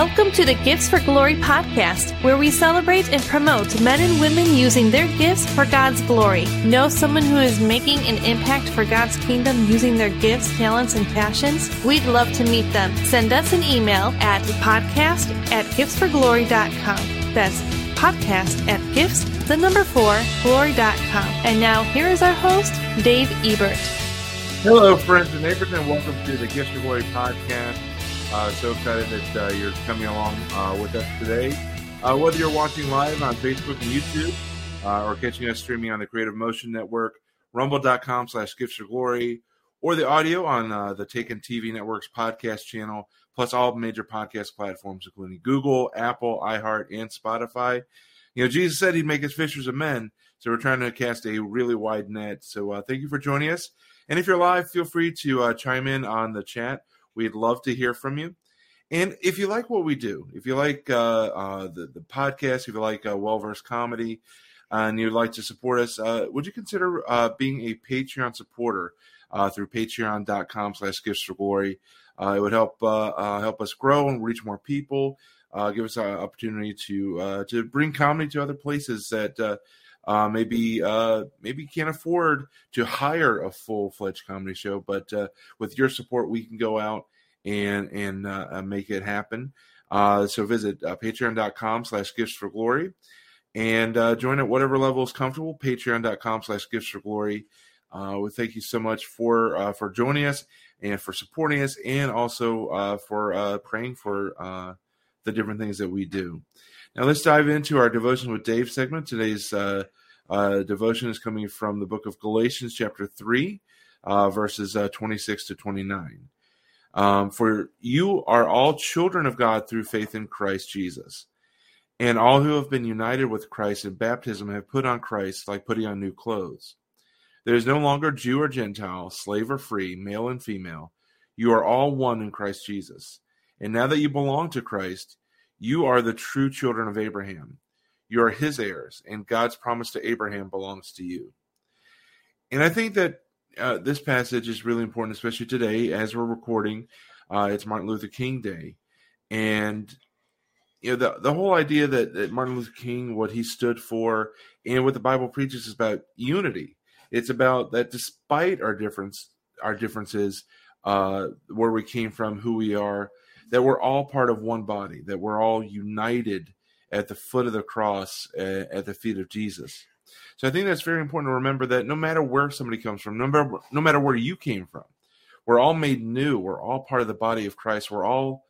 Welcome to the Gifts for Glory podcast, where we celebrate and promote men and women using their gifts for God's glory. Know someone who is making an impact for God's kingdom using their gifts, talents, and passions? We'd love to meet them. Send us an email at podcast at giftsforglory.com. That's podcast at gifts, the number four, glory.com. And now here is our host, Dave Ebert. Hello, friends and neighbors, and welcome to the Gifts for Glory podcast. Uh, so excited that uh, you're coming along uh, with us today. Uh, whether you're watching live on Facebook and YouTube uh, or catching us streaming on the Creative Motion Network, rumble.com slash gifts of glory, or the audio on uh, the Taken TV Network's podcast channel, plus all major podcast platforms, including Google, Apple, iHeart, and Spotify. You know, Jesus said he'd make us fishers of men, so we're trying to cast a really wide net. So thank you for joining us. And if you're live, feel free to chime in on the chat We'd love to hear from you. And if you like what we do, if you like uh, uh, the, the podcast, if you like uh, well versed comedy, and you'd like to support us, uh, would you consider uh, being a Patreon supporter uh, through patreon.com slash gifts for glory? it would help help us grow and reach more people, give us an opportunity to to bring comedy to other places that uh, maybe uh, maybe can't afford to hire a full fledged comedy show, but uh, with your support, we can go out and and uh, uh, make it happen. Uh, so visit patreon.com slash gifts for glory and join at whatever level is comfortable. Patreon.com slash gifts for glory. we thank you so much for for joining us and for supporting us, and also for praying for the different things that we do. Now let's dive into our devotion with Dave segment. Today's uh, uh, devotion is coming from the book of Galatians, chapter three, uh, verses uh, twenty-six to twenty-nine. Um, For you are all children of God through faith in Christ Jesus, and all who have been united with Christ in baptism have put on Christ, like putting on new clothes. There is no longer Jew or Gentile, slave or free, male and female. You are all one in Christ Jesus. And now that you belong to Christ, you are the true children of Abraham. You are his heirs, and God's promise to Abraham belongs to you. And I think that uh, this passage is really important, especially today as we're recording. Uh, it's Martin Luther King Day. And you know the the whole idea that, that Martin Luther King, what he stood for, and what the Bible preaches is about unity. It's about that despite our difference, our differences, uh, where we came from, who we are, that we're all part of one body, that we're all united at the foot of the cross uh, at the feet of Jesus. So I think that's very important to remember that no matter where somebody comes from, no matter no matter where you came from, we're all made new. We're all part of the body of Christ. We're all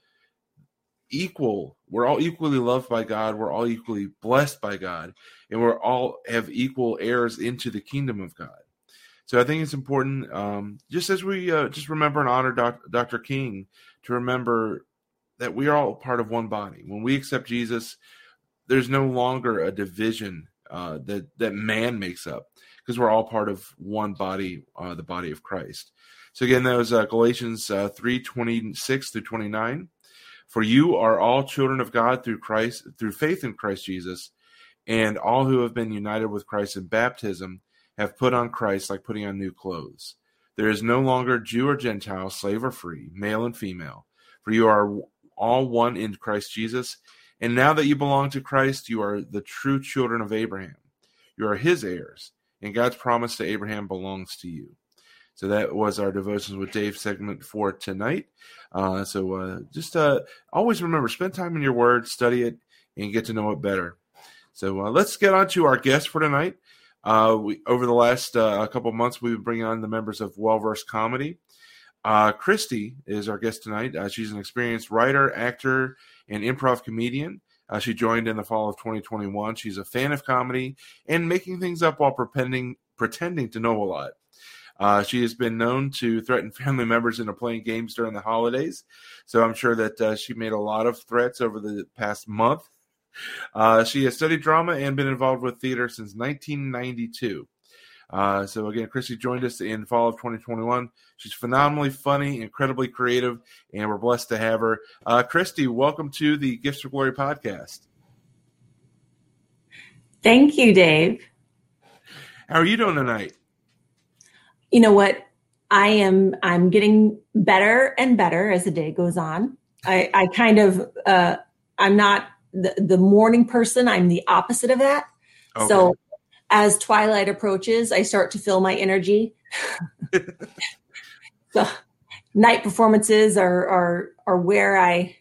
equal. We're all equally loved by God. We're all equally blessed by God, and we're all have equal heirs into the kingdom of God. So I think it's important, um, just as we uh, just remember and honor Doc, Dr. King, to remember that we are all part of one body. When we accept Jesus, there's no longer a division uh, that that man makes up because we're all part of one body, uh, the body of Christ. So again, that was uh, Galatians uh, three twenty six through twenty nine. For you are all children of God through Christ, through faith in Christ Jesus, and all who have been united with Christ in baptism have put on Christ like putting on new clothes. There is no longer Jew or Gentile, slave or free, male and female, for you are all one in Christ Jesus. And now that you belong to Christ, you are the true children of Abraham. You are his heirs, and God's promise to Abraham belongs to you. So that was our devotions with Dave segment for tonight. Uh, so uh, just uh, always remember, spend time in your word, study it, and get to know it better. So uh, let's get on to our guest for tonight. Uh, we, over the last uh, couple months, we've been bringing on the members of Well Versed Comedy. Uh, Christy is our guest tonight. Uh, she's an experienced writer, actor, and improv comedian. Uh, she joined in the fall of 2021. She's a fan of comedy and making things up while pretending pretending to know a lot. Uh, she has been known to threaten family members into playing games during the holidays, so I'm sure that uh, she made a lot of threats over the past month. Uh, she has studied drama and been involved with theater since 1992. Uh, so again, Christy joined us in fall of 2021. She's phenomenally funny, incredibly creative, and we're blessed to have her. Uh, Christy, welcome to the Gifts for Glory podcast. Thank you, Dave. How are you doing tonight? You know what? I am. I'm getting better and better as the day goes on. I, I kind of, uh, I'm not the, the morning person. I'm the opposite of that. Okay. So as twilight approaches, I start to feel my energy. so night performances are, are, are where I,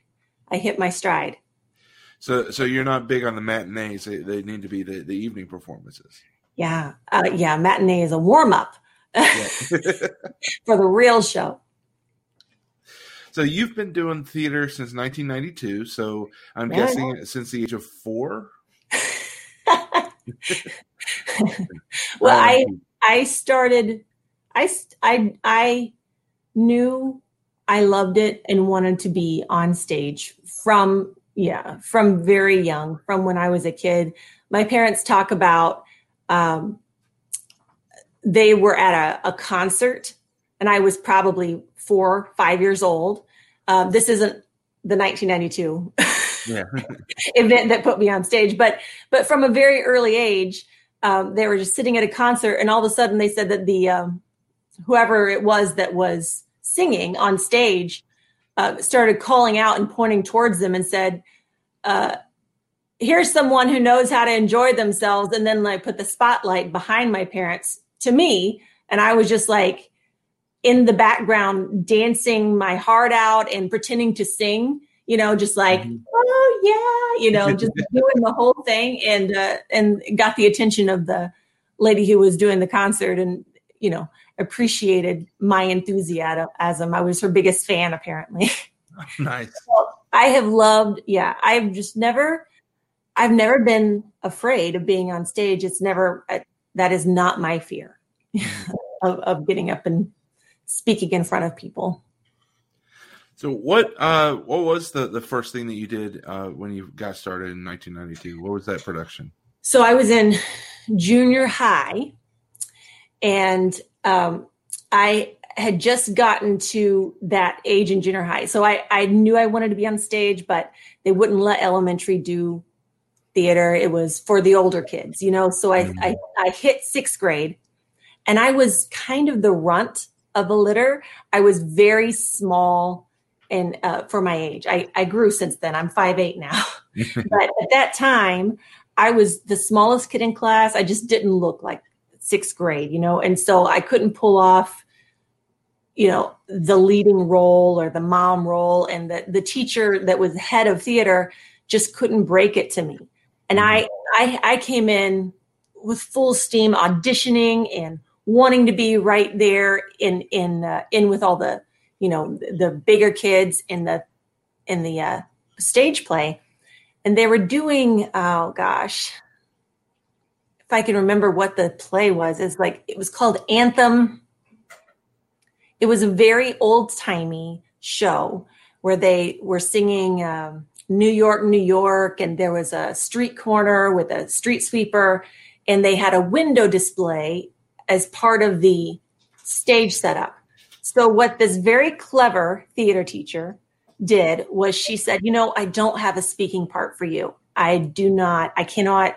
I hit my stride. So, so you're not big on the matinees. They, they need to be the, the evening performances. Yeah. Uh, yeah. Matinee is a warm up for the real show. So you've been doing theater since 1992. So I'm yeah, guessing since the age of four. well, I I started. I I I knew I loved it and wanted to be on stage from yeah from very young, from when I was a kid. My parents talk about um, they were at a, a concert and I was probably four, five years old. Um, this isn't the 1992 yeah. event that put me on stage, but but from a very early age, um, they were just sitting at a concert, and all of a sudden they said that the um, whoever it was that was singing on stage uh, started calling out and pointing towards them and said, uh, "Here's someone who knows how to enjoy themselves," and then like put the spotlight behind my parents to me, and I was just like in the background dancing my heart out and pretending to sing you know just like mm-hmm. oh yeah you know just doing the whole thing and uh, and got the attention of the lady who was doing the concert and you know appreciated my enthusiasm i was her biggest fan apparently nice so i have loved yeah i've just never i've never been afraid of being on stage it's never uh, that is not my fear mm-hmm. of, of getting up and speaking in front of people. So what uh, what was the, the first thing that you did uh, when you got started in 1992? What was that production? So I was in junior high, and um, I had just gotten to that age in junior high. So I, I knew I wanted to be on stage, but they wouldn't let elementary do theater. It was for the older kids, you know. So I, mm-hmm. I, I hit sixth grade, and I was kind of the runt of the litter. I was very small and uh, for my age. I, I grew since then. I'm five eight now. but at that time, I was the smallest kid in class. I just didn't look like sixth grade, you know, and so I couldn't pull off, you know, the leading role or the mom role. And the, the teacher that was head of theater just couldn't break it to me. And I, I, I came in with full steam auditioning and wanting to be right there in in uh, in with all the you know the bigger kids in the in the uh, stage play, and they were doing oh gosh, if I can remember what the play was, it's like it was called Anthem. It was a very old timey show where they were singing um, New York, New York, and there was a street corner with a street sweeper, and they had a window display as part of the stage setup. So, what this very clever theater teacher did was she said, You know, I don't have a speaking part for you. I do not, I cannot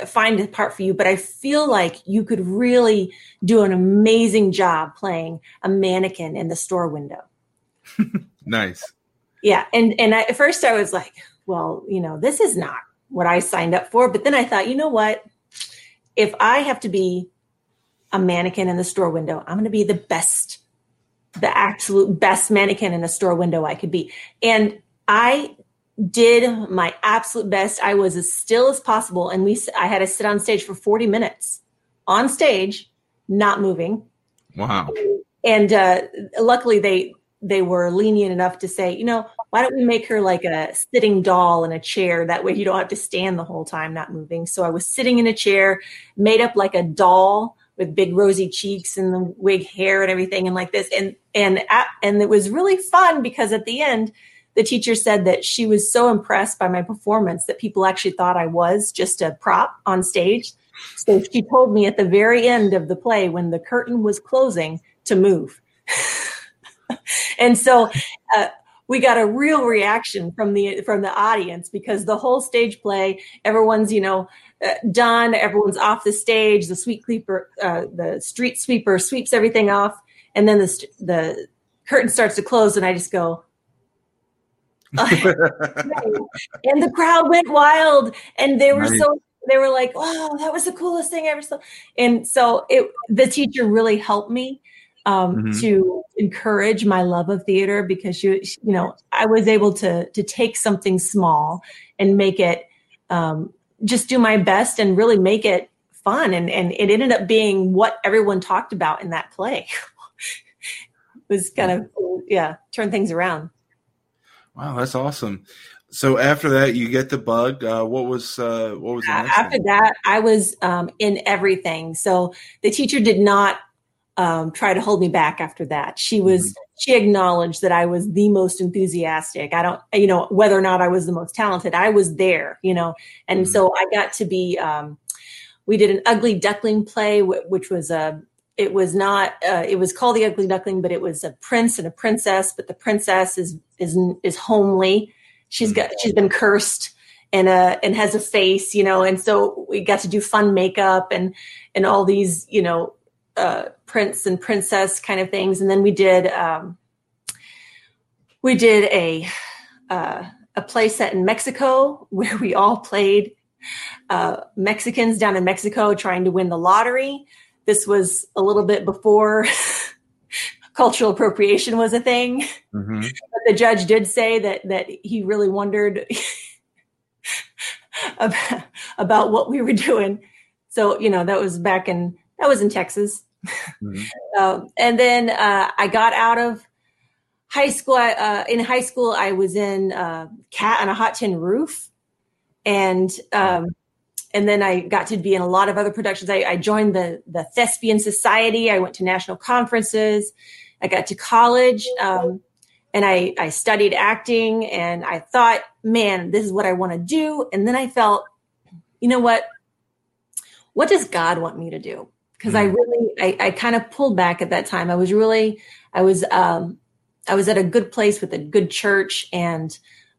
uh, find a part for you, but I feel like you could really do an amazing job playing a mannequin in the store window. nice. Yeah. And, and I, at first I was like, well, you know, this is not what I signed up for. But then I thought, you know what? If I have to be a mannequin in the store window. I'm going to be the best, the absolute best mannequin in the store window I could be. And I did my absolute best. I was as still as possible. And we, I had to sit on stage for 40 minutes on stage, not moving. Wow. And uh, luckily they, they were lenient enough to say, you know, why don't we make her like a sitting doll in a chair? That way you don't have to stand the whole time not moving. So I was sitting in a chair, made up like a doll with big rosy cheeks and the wig hair and everything and like this and and and it was really fun because at the end the teacher said that she was so impressed by my performance that people actually thought I was just a prop on stage. So she told me at the very end of the play when the curtain was closing to move. and so uh, we got a real reaction from the from the audience because the whole stage play everyone's you know done. Everyone's off the stage. The sweep sweeper, uh, the street sweeper sweeps everything off, and then the the curtain starts to close, and I just go, and the crowd went wild and they were so they were like oh that was the coolest thing i ever saw and so it the teacher really helped me um, mm-hmm. to encourage my love of theater because you you know I was able to to take something small and make it um, just do my best and really make it fun and and it ended up being what everyone talked about in that play it was kind of yeah turn things around wow that's awesome so after that you get the bug uh, what was uh, what was after thing? that i was um, in everything so the teacher did not um, try to hold me back after that. She was mm-hmm. She acknowledged that I was the most enthusiastic. I don't, you know, whether or not I was the most talented, I was there, you know, and mm-hmm. so I got to be. Um, we did an ugly duckling play, which was a. It was not. Uh, it was called the Ugly Duckling, but it was a prince and a princess. But the princess is is is homely. She's mm-hmm. got. She's been cursed and uh and has a face, you know. And so we got to do fun makeup and and all these, you know, uh, prince and princess kind of things, and then we did um, we did a uh, a play set in Mexico where we all played uh, Mexicans down in Mexico trying to win the lottery. This was a little bit before cultural appropriation was a thing. Mm-hmm. But the judge did say that that he really wondered about, about what we were doing. So you know that was back in that was in Texas. Mm-hmm. um, and then uh, I got out of high school. Uh, in high school, I was in uh, Cat on a Hot Tin Roof, and um, and then I got to be in a lot of other productions. I, I, joined the the Thespian Society. I went to national conferences. I got to college, um, and I I studied acting. And I thought, man, this is what I want to do. And then I felt, you know what? What does God want me to do? Because I mm. really I, I kind of pulled back at that time. I was really I was um, I was at a good place with a good church and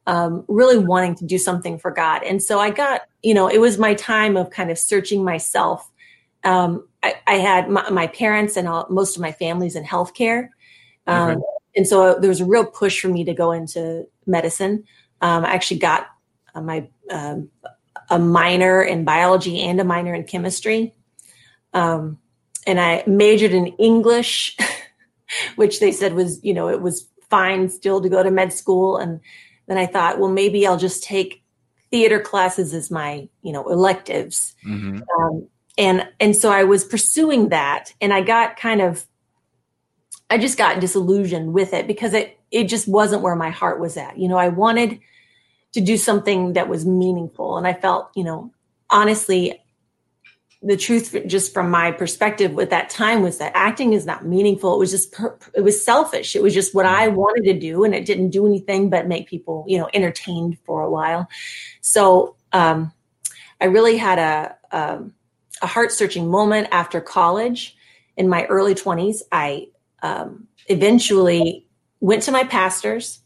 um, really wanting to do something for God. And so I got you know it was my time of kind of searching myself. Um, I, I, had my, my parents and all, most of my families in healthcare. Um, And so there was a real push for me to go into medicine. Um, I actually got uh, my um, a minor in biology and a minor in chemistry. Um, and I majored in English, which they said was, you know, it was fine still to go to med school. And then I thought, well, maybe I'll just take theater classes as my, you know, electives. Mm-hmm. Um, and and so I was pursuing that, and I got kind of, I just got disillusioned with it because it it just wasn't where my heart was at. You know, I wanted to do something that was meaningful, and I felt, you know, honestly, the truth just from my perspective at that time was that acting is not meaningful. It was just per, it was selfish. It was just what i wanted to do and it didn't do anything but make people you know entertained for a while. So um, i really had a, a, a heart searching moment after college. In my early 20s i um, eventually went to my pastors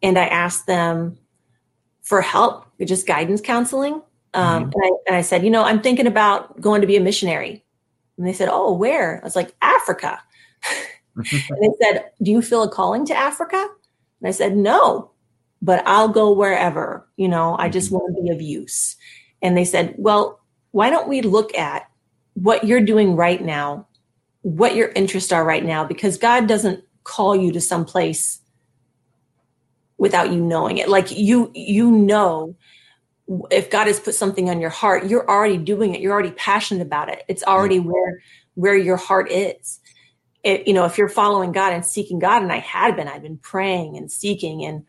and i asked them for help just guidance counseling um, mm-hmm. and, I, and I said, you know, I'm thinking about going to be a missionary. And they said, oh, where? I was like, Africa. and they said, do you feel a calling to Africa? And I said, no, but I'll go wherever, you know, I just mm-hmm. want to be of use. And they said, well, why don't we look at what you're doing right now, what your interests are right now, because God doesn't call you to some place without you knowing it. Like you, you know if God has put something on your heart, you're already doing it. You're already passionate about it. It's already where where your heart is. It, you know, if you're following God and seeking God, and I had been, I'd been praying and seeking, and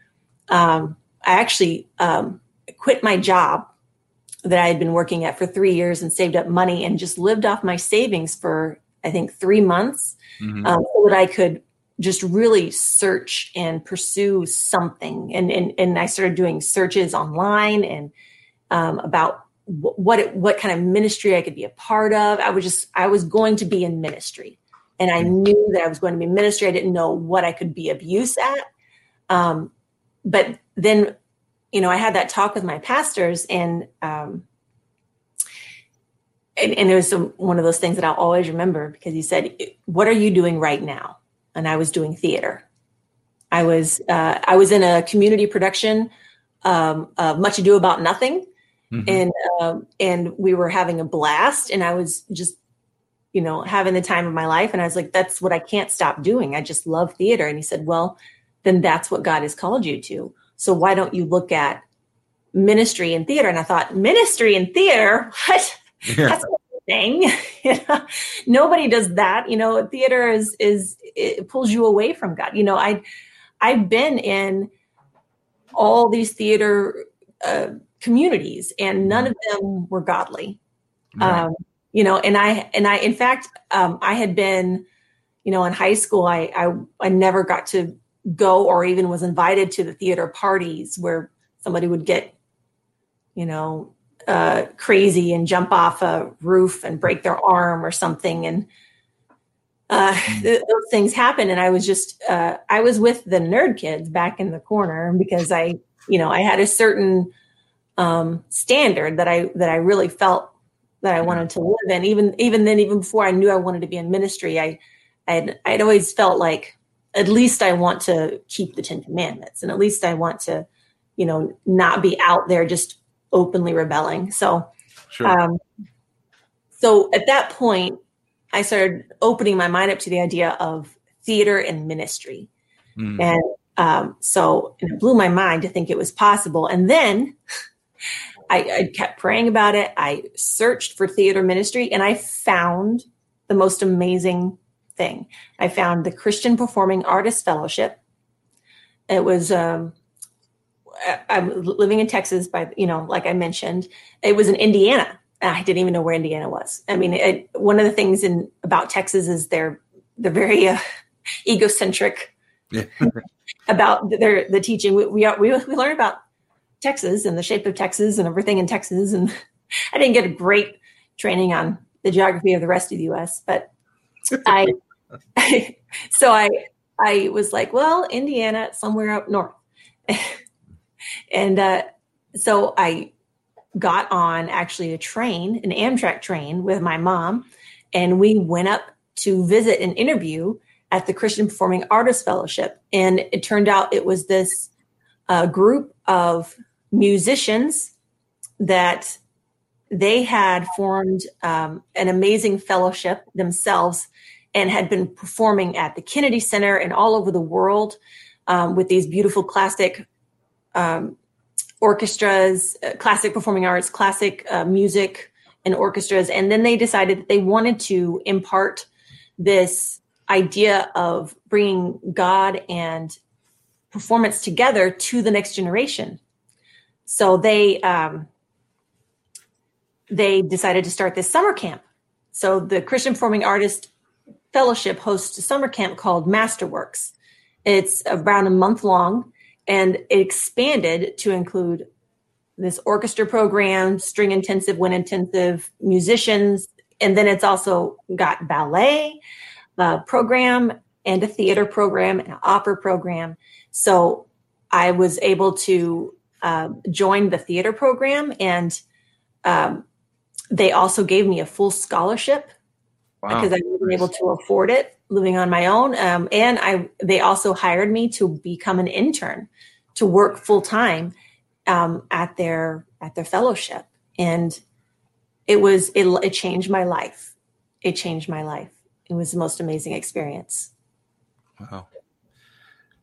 um, I actually um, quit my job that I had been working at for three years and saved up money and just lived off my savings for I think three months, mm-hmm. um, so that I could just really search and pursue something. And and and I started doing searches online and um, about what it, what kind of ministry I could be a part of. I was just I was going to be in ministry, and I knew that I was going to be in ministry. I didn't know what I could be of use at, um, but then you know I had that talk with my pastors, and um, and, and it was some, one of those things that I'll always remember because he said, "What are you doing right now?" And I was doing theater. I was uh, I was in a community production, um, uh, Much Ado About Nothing, mm-hmm. and um, and we were having a blast, and I was just you know having the time of my life, and I was like, that's what I can't stop doing. I just love theater, and he said, well, then that's what God has called you to. So why don't you look at ministry and theater? And I thought, ministry and theater, what? Yeah. That's thing. Nobody does that. You know, theater is is it pulls you away from God. You know, I I've been in all these theater uh, communities, and none of them were godly. Right. Um, you know, and I and I in fact um, I had been, you know, in high school I, I I never got to go or even was invited to the theater parties where somebody would get, you know, uh, crazy and jump off a roof and break their arm or something. And uh, mm. th- those things happen. And I was just, uh, I was with the nerd kids back in the corner because I, you know, I had a certain um, standard that I that I really felt that I wanted to live in. Even even then, even before I knew I wanted to be in ministry, I I'd, I'd always felt like at least I want to keep the Ten Commandments, and at least I want to, you know, not be out there just openly rebelling. So, sure. um, so at that point, I started opening my mind up to the idea of theater and ministry. Mm. And um, so it blew my mind to think it was possible. And then I, I kept praying about it. I searched for theater ministry and I found the most amazing thing. I found the Christian Performing Artists Fellowship. It was um, I'm living in Texas by, you know, like I mentioned, it was in Indiana. I didn't even know where Indiana was. I mean, it, one of the things in about Texas is they're, they're very uh, egocentric yeah. about their, the teaching. We, we, we, we learn about Texas and the shape of Texas and everything in Texas. And I didn't get a great training on the geography of the rest of the U.S., but I, I so I, I was like, well, Indiana, somewhere up north. And uh, so I got on actually a train, an Amtrak train with my mom, and we went up to visit an interview at the Christian Performing Artists Fellowship. And it turned out it was this uh, group of musicians that they had formed um, an amazing fellowship themselves and had been performing at the Kennedy Center and all over the world um, with these beautiful classic um, orchestras, uh, classic performing arts, classic uh, music, and orchestras. And then they decided that they wanted to impart this idea of bringing God and performance together to the next generation. So they um, they decided to start this summer camp. So the Christian Performing Artist Fellowship hosts a summer camp called Masterworks. It's around a month long and it expanded to include this orchestra program, string intensive, wind intensive musicians, and then it's also got ballet uh, program and a theater program and an opera program. So I was able to uh, join the theater program, and um, they also gave me a full scholarship wow. because I wasn't able to afford it living on my own. Um, and I they also hired me to become an intern to work full time um, at their at their fellowship, and it was it, it changed my life. It changed my life. It was the most amazing experience. Wow.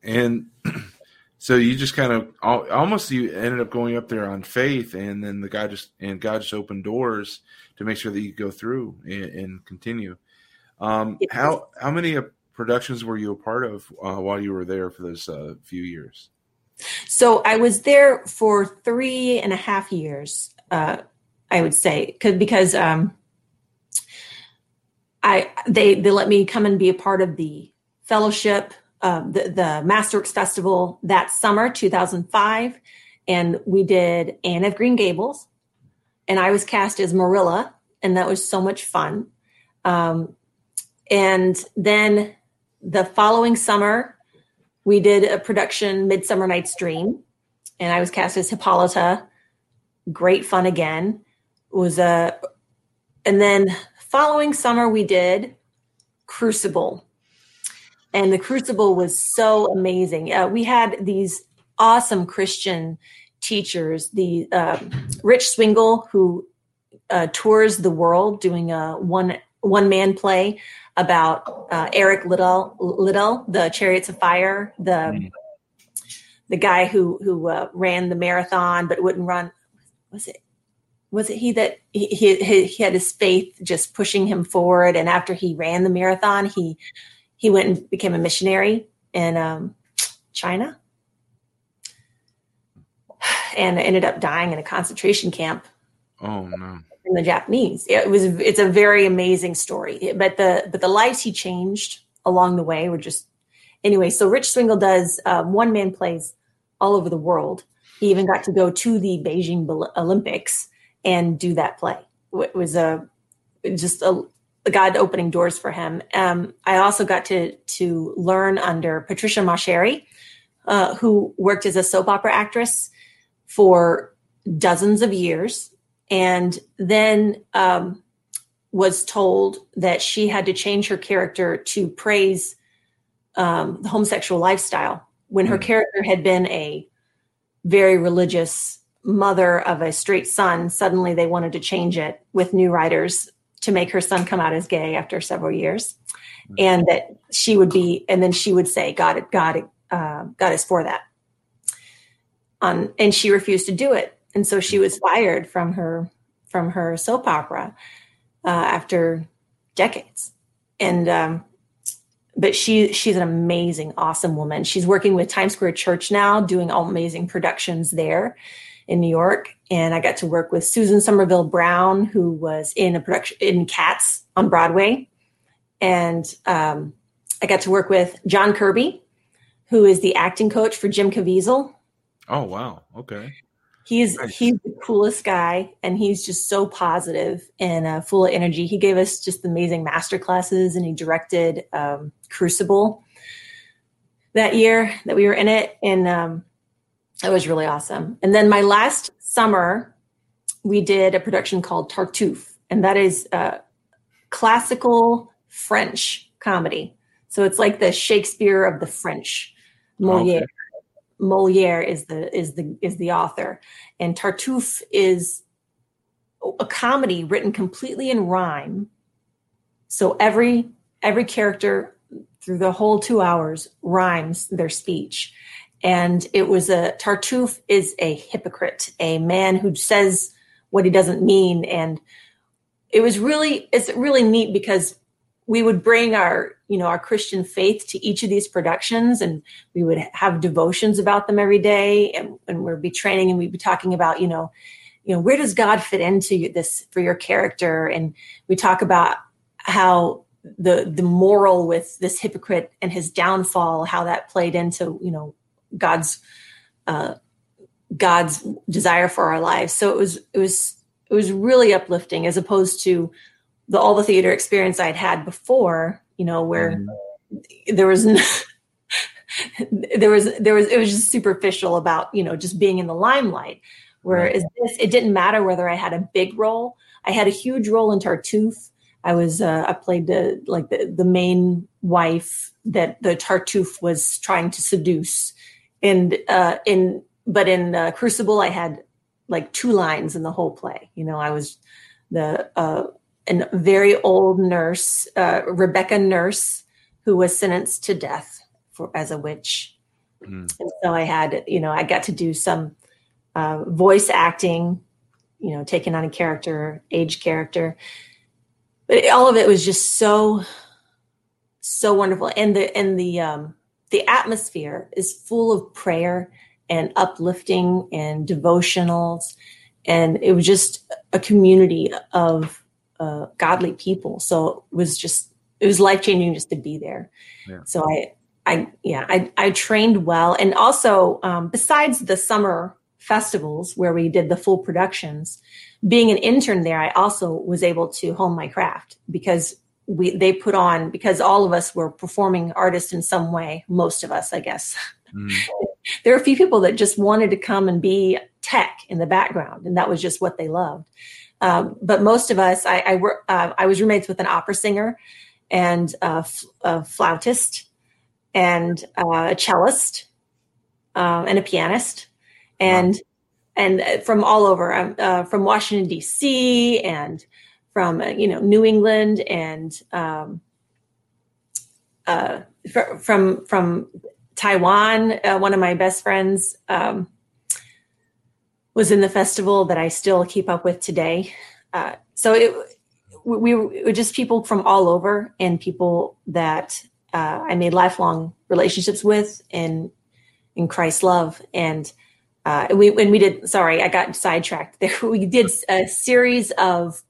And so you just kind of almost you ended up going up there on faith, and then the guy just and God just opened doors to make sure that you go through and, and continue. Um. How how many productions were you a part of uh, while you were there for those uh, few years? So I was there for three and a half years, uh, I would say, because um, I they they let me come and be a part of the fellowship, uh, the the Masterworks Festival that summer, 2005, and we did Anne of Green Gables, and I was cast as Marilla, and that was so much fun. Um, and then the following summer, we did a production, Midsummer Night's Dream, and I was cast as Hippolyta. Great fun again. It was a, and then following summer we did Crucible, and the Crucible was so amazing. Uh, we had these awesome Christian teachers, the uh, Rich Swingle, who uh, tours the world doing a one one man play about uh, Eric Little, Liddell, the Chariots of Fire, the mm-hmm. the guy who who uh, ran the marathon but wouldn't run. Was it was it he that he, he, he had his faith just pushing him forward, and after he ran the marathon, he he went and became a missionary in um, China and ended up dying in a concentration camp. Oh no! In the Japanese, it was it's a very amazing story. But the but the lives he changed along the way were just anyway. So Rich Swingle does um, one man plays all over the world. He even got to go to the Beijing Olympics and do that play. It was a just a, God opening doors for him. Um, I also got to to learn under Patricia Mauceri, uh, who worked as a soap opera actress for dozens of years and then um, was told that she had to change her character to praise um, the homosexual lifestyle when her mm. character had been a very religious mother of a straight son suddenly they wanted to change it with new writers to make her son come out as gay after several years mm. and that she would be and then she would say god god uh, god is for that um, and she refused to do it, and so she was fired from her from her soap opera uh, after decades. And um, but she she's an amazing, awesome woman. She's working with Times Square Church now, doing all amazing productions there in New York. And I got to work with Susan Somerville Brown, who was in a production in Cats on Broadway, and um, I got to work with John Kirby, who is the acting coach for Jim Caviezel Oh wow. Okay. He's nice. he's the coolest guy, and he's just so positive and uh, full of energy. He gave us just amazing master classes, and he directed um, Crucible that year that we were in it, and um, it was really awesome. And then my last summer, we did a production called Tartuffe, and that is uh, classical French comedy. So it's like the Shakespeare of the French, Moliere. Okay. Moliere is the is the is the author, and Tartuffe is a comedy written completely in rhyme. So every every character through the whole two hours rhymes their speech, and it was a Tartuffe is a hypocrite, a man who says what he doesn't mean, and it was really it's really neat because we would bring our you know our christian faith to each of these productions and we would have devotions about them every day and, and we'd be training and we'd be talking about you know you know where does god fit into this for your character? And we talk about how the the moral with this hypocrite and his downfall how that played into you know god's uh god's desire for our lives. So it was it was it was really uplifting as opposed to the all the theater experience I'd had before, you know, where mm-hmm. there was no, there was there was it was just superficial about you know just being in the limelight. Whereas right. this, it didn't matter whether I had a big role. I had a huge role in Tartuffe. I was uh, I played the like the the main wife that the Tartuffe was trying to seduce, and uh, in but in uh, Crucible I had like two lines in the whole play. You know, I was the a very old nurse, uh, Rebecca Nurse, who was sentenced to death for as a witch. Mm. And so I had, you know, I got to do some uh, voice acting, you know, taking on a character, age character. But all of it was just so, so wonderful, and the and the um, the atmosphere is full of prayer and uplifting and devotionals, and it was just a community of uh, godly people. So it was just it was life changing just to be there. Yeah. So I I yeah I I trained well, and also um, besides the summer festivals where we did the full productions, being an intern there, I also was able to hone my craft because we they put on because all of us were performing artists in some way. Most of us, I guess. Mm. there are a few people that just wanted to come and be tech in the background, and that was just what they loved. Um, but most of us, I I, uh, I was roommates with an opera singer and a, flautist and uh, a cellist um, and a pianist, and wow. and from all over, um, uh, from Washington D.C. and from uh, you know New England and um, uh, fr- from from Taiwan. Uh, one of my best friends um, was in the festival that I still keep up with today. Uh, so it we were just people from all over and people that uh, I made lifelong relationships with in in Christ's love and. Uh, we when we did sorry I got sidetracked there we did a series of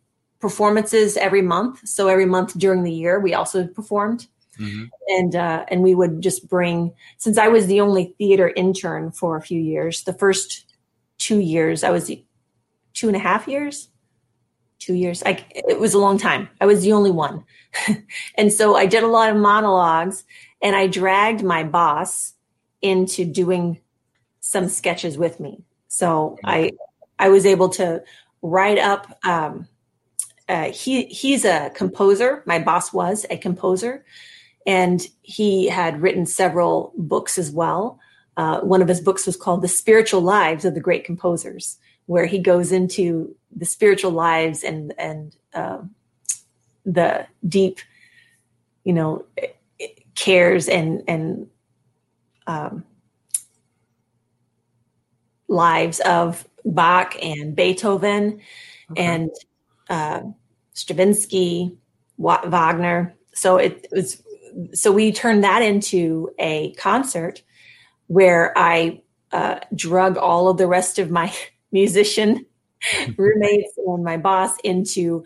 performances every month. So every month during the year, we also performed. Mm-hmm. And uh, and we would just bring since I was the only theater intern for a few years. The first two years, I was two and a half years, two years. I, it was a long time. I was the only one, and so I did a lot of monologues, and I dragged my boss into doing some sketches with me. So I I was able to write up um, uh, he he's a composer. My boss was a composer, and he had written several books as well. Uh, one of his books was called "The Spiritual Lives of the Great Composers," where he goes into the spiritual lives and and uh, the deep, you know, cares and and um, lives of Bach and Beethoven okay. and uh, Stravinsky, Wagner. So it was so we turned that into a concert where I uh, drug all of the rest of my musician roommates and my boss into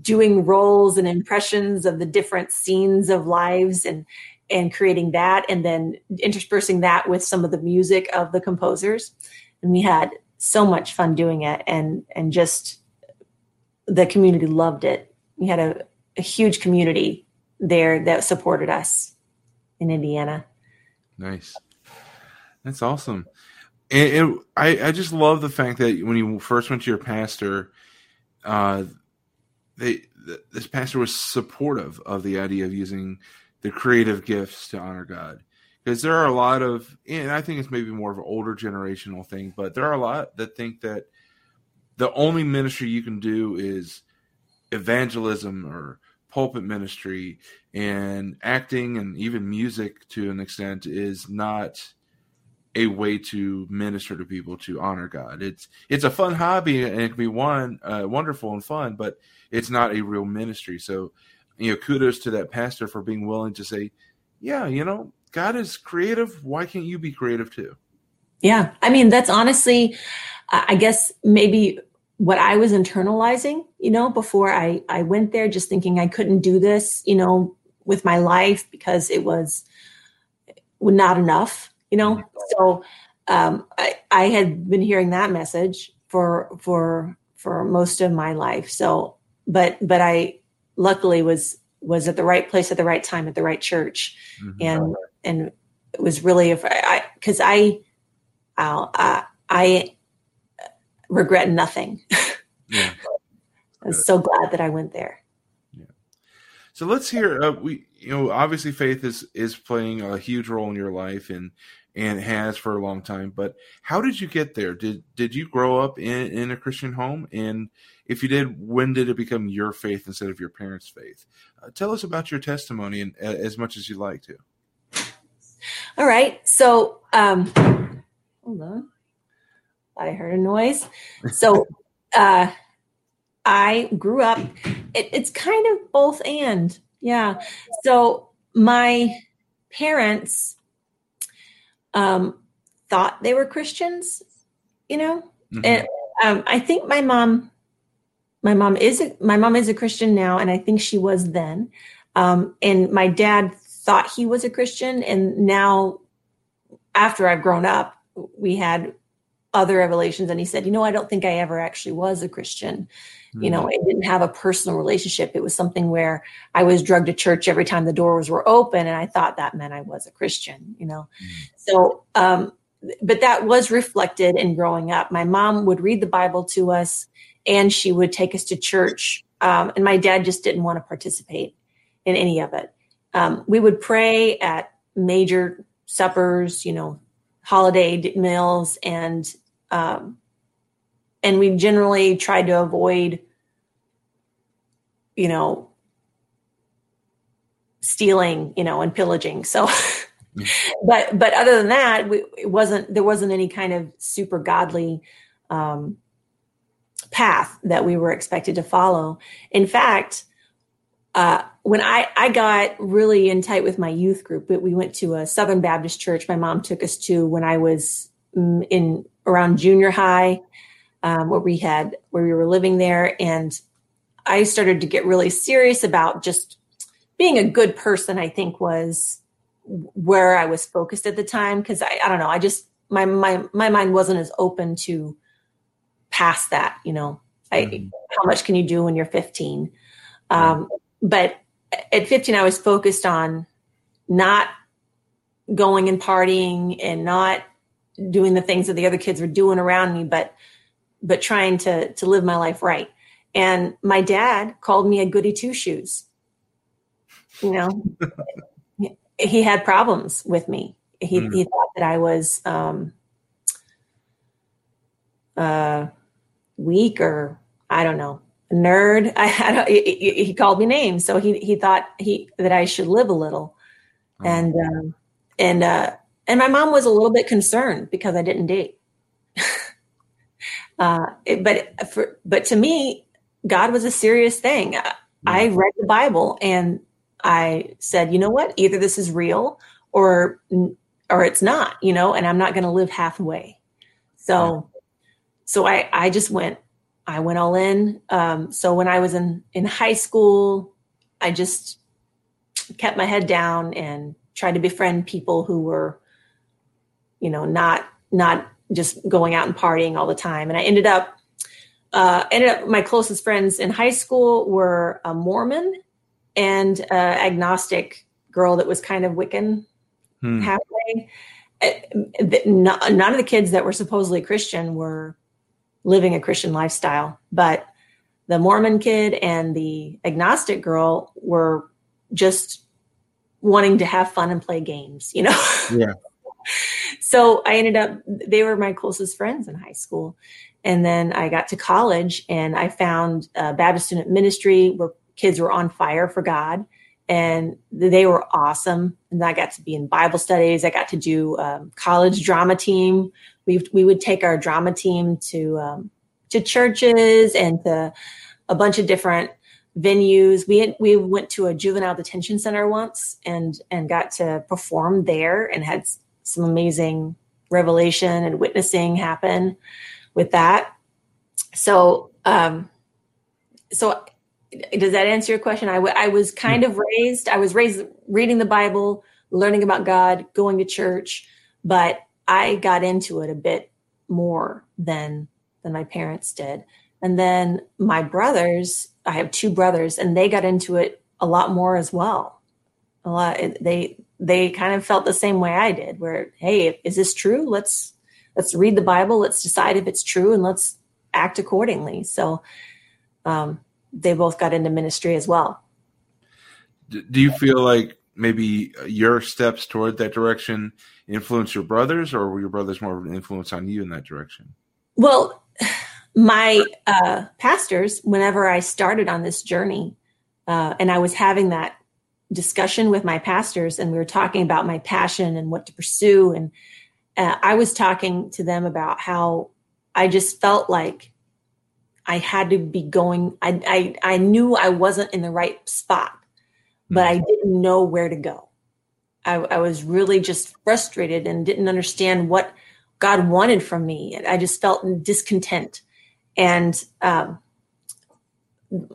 doing roles and impressions of the different scenes of lives and and creating that and then interspersing that with some of the music of the composers and we had so much fun doing it and and just the community loved it. We had a, a huge community there that supported us in Indiana. Nice. That's awesome. And, and, I, I just love the fact that when you first went to your pastor, uh, they this pastor was supportive of the idea of using the creative gifts to honor God. Because there are a lot of, and I think it's maybe more of an older generational thing, but there are a lot that think that the only ministry you can do is evangelism or pulpit ministry and acting and even music to an extent is not a way to minister to people to honor God. It's it's a fun hobby and it can be one uh, wonderful and fun, but it's not a real ministry. So, you know, kudos to that pastor for being willing to say, yeah, you know, God is creative. Why can't you be creative too? Yeah, I mean that's honestly, I guess maybe what I was internalizing, you know, before I, I went there, just thinking I couldn't do this, you know, with my life because it was not enough, you know. So um, I, I had been hearing that message for for for most of my life. So, but but I luckily was was at the right place at the right time at the right church, mm-hmm. and and it was really because I, because I, I I regret nothing. Yeah. I'm so glad that I went there. Yeah. So let's hear. Uh, we, you know, obviously faith is is playing a huge role in your life, and and has for a long time. But how did you get there? Did did you grow up in in a Christian home? And if you did, when did it become your faith instead of your parents' faith? Uh, tell us about your testimony, and uh, as much as you'd like to. All right. So, um, hold on. I heard a noise. So uh, I grew up, it, it's kind of both and. Yeah. So my parents um, thought they were Christians, you know, mm-hmm. and um, I think my mom, my mom is a, my mom is a Christian now, and I think she was then. Um, and my dad thought he was a Christian, and now after I've grown up, we had other revelations and he said you know i don't think i ever actually was a christian mm-hmm. you know mm. i didn't have a personal relationship it was something where i was drugged to church every time the doors were open and i thought that meant i was a christian you know mm-hmm. so um but that was reflected in growing up my mom would read the bible to us and she would take us to church um, and my dad just didn't want to participate in any of it um, we would pray at major suppers, you know, holiday meals, and um, and we generally tried to avoid, you know, stealing, you know, and pillaging. So, but but other than that, we, it wasn't there wasn't any kind of super godly um, path that we were expected to follow. In fact, uh, when I, I got really in tight with my youth group, we went to a Southern Baptist church my mom took us to when I was mm, in around junior high, um, where we had where we were living there, and I started to get really serious about just being a good person. I think was where I was focused at the time because I, I don't know I just my my my mind wasn't as open to past that. You know, I, mm-hmm. how much can you do when you're 15? Um, but at 15 i was focused on not going and partying and not doing the things that the other kids were doing around me but but trying to to live my life right and my dad called me a goody two shoes you know he had problems with me he, mm. he thought that i was um uh weak or i don't know nerd. I, I he, he, called me names, so he he thought he that I should live a little, oh. and um, and uh, and my mom was a little bit concerned because I didn't date. uh, it, but for but to me, God was a serious thing. I, I read the Bible and I said, you know what? Either this is real or or it's not, you know, and I'm not going to live halfway. So so I I just went I went all in. Um, so when I was in in high school, I just kept my head down and tried to befriend people who were, you know, not not just going out and partying all the time. And I ended up uh, ended up my closest friends in high school were a Mormon and a agnostic girl that was kind of Wiccan hmm. halfway. Uh, none of the kids that were supposedly Christian were living a Christian lifestyle. But the Mormon kid and the agnostic girl were just wanting to have fun and play games, you know? Yeah. So I ended up, they were my closest friends in high school. And then I got to college and I found a Baptist student ministry where kids were on fire for God and they were awesome. And I got to be in Bible studies. I got to do um, college drama team. We we would take our drama team to um, to churches and to a bunch of different venues. We had, we went to a juvenile detention center once and and got to perform there and had some amazing revelation and witnessing happen with that. So um, so does that answer your question? I, w- I was kind of raised, I was raised reading the Bible, learning about God, going to church, but I got into it a bit more than than my parents did. And then my brothers, I have two brothers, and they got into it a lot more as well. A lot they they kind of felt the same way I did, where hey, is this true? Let's let's read the Bible, let's decide if it's true, and let's act accordingly. So um, they both got into ministry as well. Do you feel like maybe your steps toward that direction influenced your brothers, or were your brothers more of an influence on you in that direction? Well, my uh, pastors, whenever I started on this journey, uh, and I was having that discussion with my pastors, and we were talking about my passion and what to pursue, and uh, I was talking to them about how I just felt like I had to be going. I, I, I knew I wasn't in the right spot, but I mm-hmm. didn't know where to go. I, I was really just frustrated and didn't understand what God wanted from me. I just felt discontent. And um,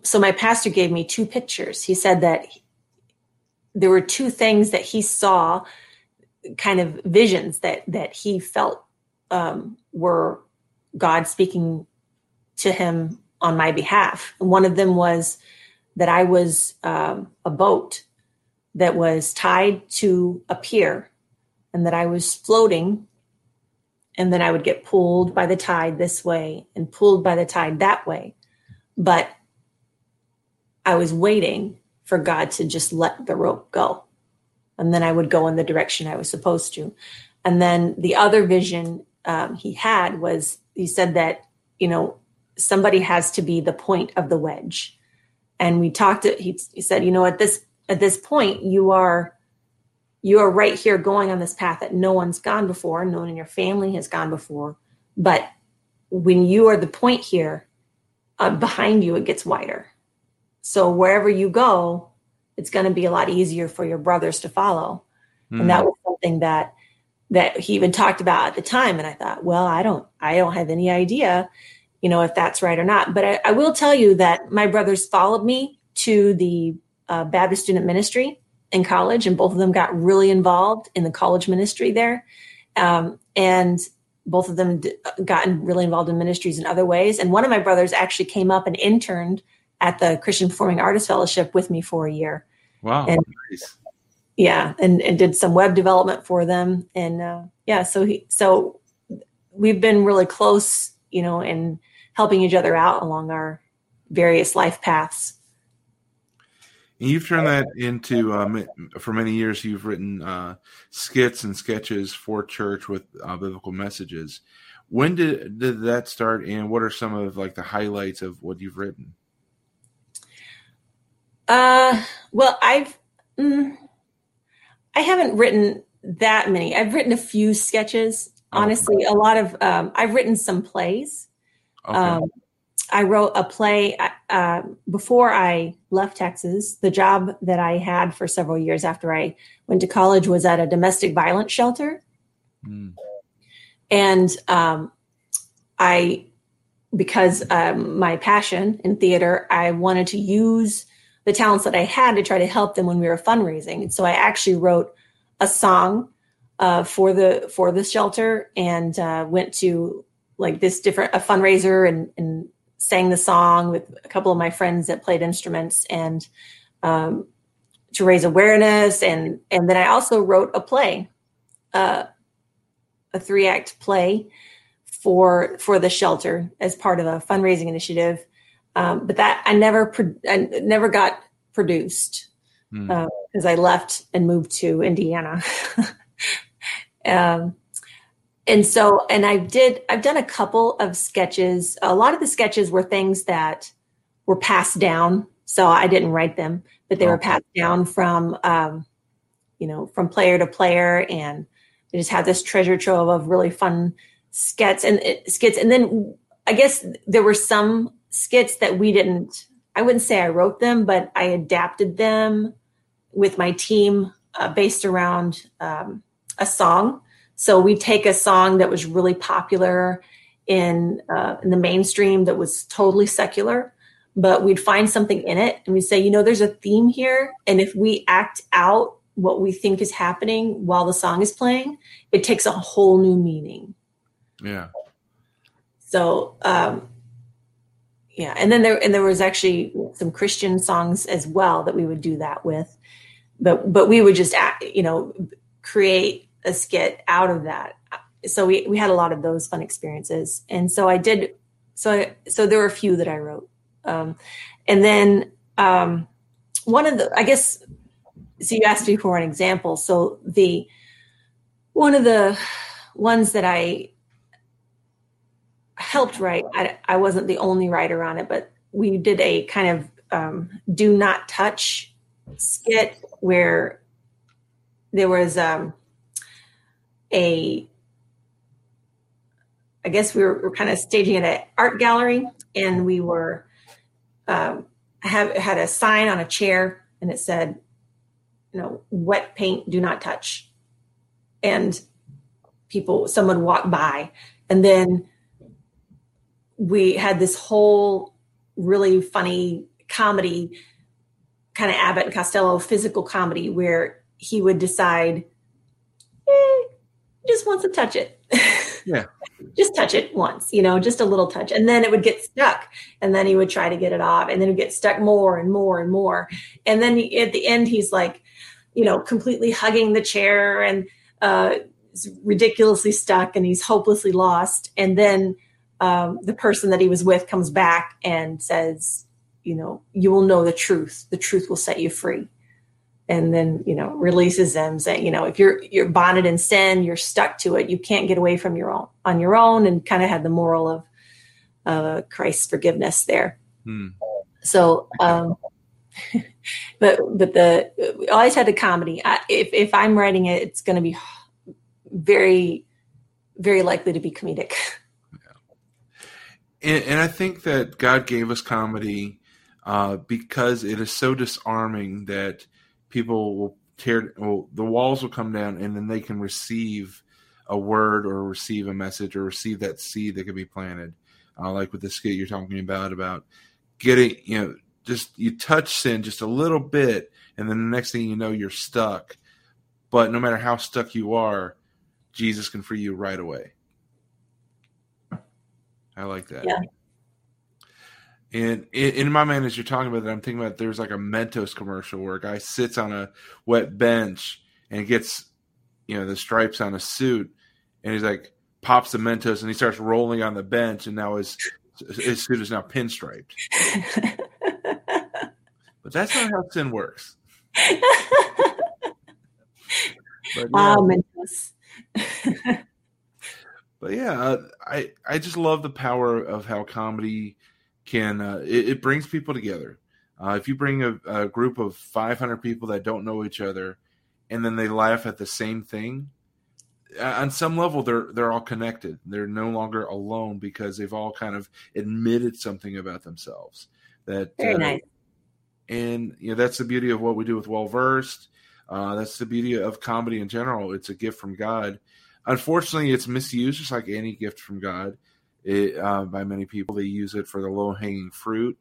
so my pastor gave me two pictures. He said that there were two things that he saw, kind of visions that that he felt um, were God speaking to him on my behalf. One of them was that I was um, a boat that was tied to a pier and that I was floating and then I would get pulled by the tide this way and pulled by the tide that way. But I was waiting for God to just let the rope go. and then I would go in the direction I was supposed to. And then the other vision um, he had was he said that you know somebody has to be the point of the wedge, and we talked. He, he said, you know, at this at this point, you are you are right here going on this path that no one's gone before, no one in your family has gone before. But when you are the point here, uh, behind you, it gets wider. So wherever you go, it's going to be a lot easier for your brothers to follow. Mm. And that hmm. was something that that he even talked about at the time. And I thought, well, I don't, I don't have any idea, you know, if that's right or not. But I, I will tell you that my brothers followed me to the uh, Baptist Student Ministry in college, and both of them got really involved in the college ministry there. Um, and both of them d- gotten really involved in ministries in other ways. And one of my brothers actually came up and interned at the Christian Performing Artist Fellowship with me for a year. Wow. And, nice. Yeah. And, and did some web development for them. And uh, yeah, so he, so we've been really close, you know, and helping each other out along our various life paths. And you've turned that into um, for many years. You've written uh, skits and sketches for church with uh, biblical messages. When did did that start, and what are some of like the highlights of what you've written? Uh, well, I've mm, I haven't written that many. I've written a few sketches. Honestly, a lot of um, I've written some plays. Okay. Um, I wrote a play uh, before I left Texas. The job that I had for several years after I went to college was at a domestic violence shelter. Mm. And um, I, because um, my passion in theater, I wanted to use the talents that I had to try to help them when we were fundraising. And so I actually wrote a song uh, for the for the shelter and uh, went to like this different a fundraiser and, and sang the song with a couple of my friends that played instruments and um, to raise awareness and and then I also wrote a play, uh, a three act play for for the shelter as part of a fundraising initiative. Um, but that I never pro- I never got produced because mm. uh, I left and moved to Indiana. um, and so and i did i've done a couple of sketches a lot of the sketches were things that were passed down so i didn't write them but they were passed down from um, you know from player to player and I just had this treasure trove of really fun skits and uh, skits and then i guess there were some skits that we didn't i wouldn't say i wrote them but i adapted them with my team uh, based around um, a song so we take a song that was really popular in uh, in the mainstream that was totally secular, but we'd find something in it and we'd say, you know, there's a theme here, and if we act out what we think is happening while the song is playing, it takes a whole new meaning. Yeah. So um, yeah, and then there and there was actually some Christian songs as well that we would do that with, but but we would just act, you know, create a skit out of that. So we, we had a lot of those fun experiences. And so I did, so, I, so there were a few that I wrote. Um, and then um, one of the, I guess, so you asked me for an example. So the, one of the ones that I helped write, I, I wasn't the only writer on it, but we did a kind of um, do not touch skit where there was um, a I guess we were, we were kind of staging at an art gallery, and we were um, have had a sign on a chair, and it said, "You know, wet paint, do not touch." And people, someone walked by, and then we had this whole really funny comedy, kind of Abbott and Costello physical comedy, where he would decide he just wants to touch it. Yeah. just touch it once, you know, just a little touch. And then it would get stuck. And then he would try to get it off. And then it would get stuck more and more and more. And then at the end, he's like, you know, completely hugging the chair and uh, ridiculously stuck and he's hopelessly lost. And then um, the person that he was with comes back and says, you know, you will know the truth. The truth will set you free. And then you know releases them saying you know if you're you're bonded in sin you're stuck to it. You can't get away from your own on your own and kind of had the moral of uh, christ's forgiveness there. Hmm. so um but but the I always had the comedy. I, if if i'm writing it it's going to be very very likely to be comedic and, and i think that god gave us comedy uh, because it is so disarming that people will tear well, the walls will come down and then they can receive a word or receive a message or receive that seed that could be planted. Uh, like with the skit you're talking about about getting you know just you touch sin just a little bit and then the next thing you know you're stuck. But no matter how stuck you are jesus can free you right away i like that yeah and in my mind, as you're talking about that, I'm thinking about there's like a Mentos commercial where a guy sits on a wet bench and gets, you know, the stripes on a suit, and he's like pops the Mentos and he starts rolling on the bench, and now his his suit is now pinstriped. but that's not how sin works. but, ah, yeah. Mentos. but yeah, uh, I I just love the power of how comedy can uh, it, it, brings people together. Uh, if you bring a, a, group of 500 people that don't know each other, and then they laugh at the same thing, on some level they're they're all connected. They're no longer alone because they've all kind of admitted something about themselves. That very uh, nice. And you know that's the beauty of what we do with Well Versed. Uh, that's the beauty of comedy in general. It's a gift from God. Unfortunately, it's misused just like any gift from God it, uh, by many people. They use it for the low hanging fruit.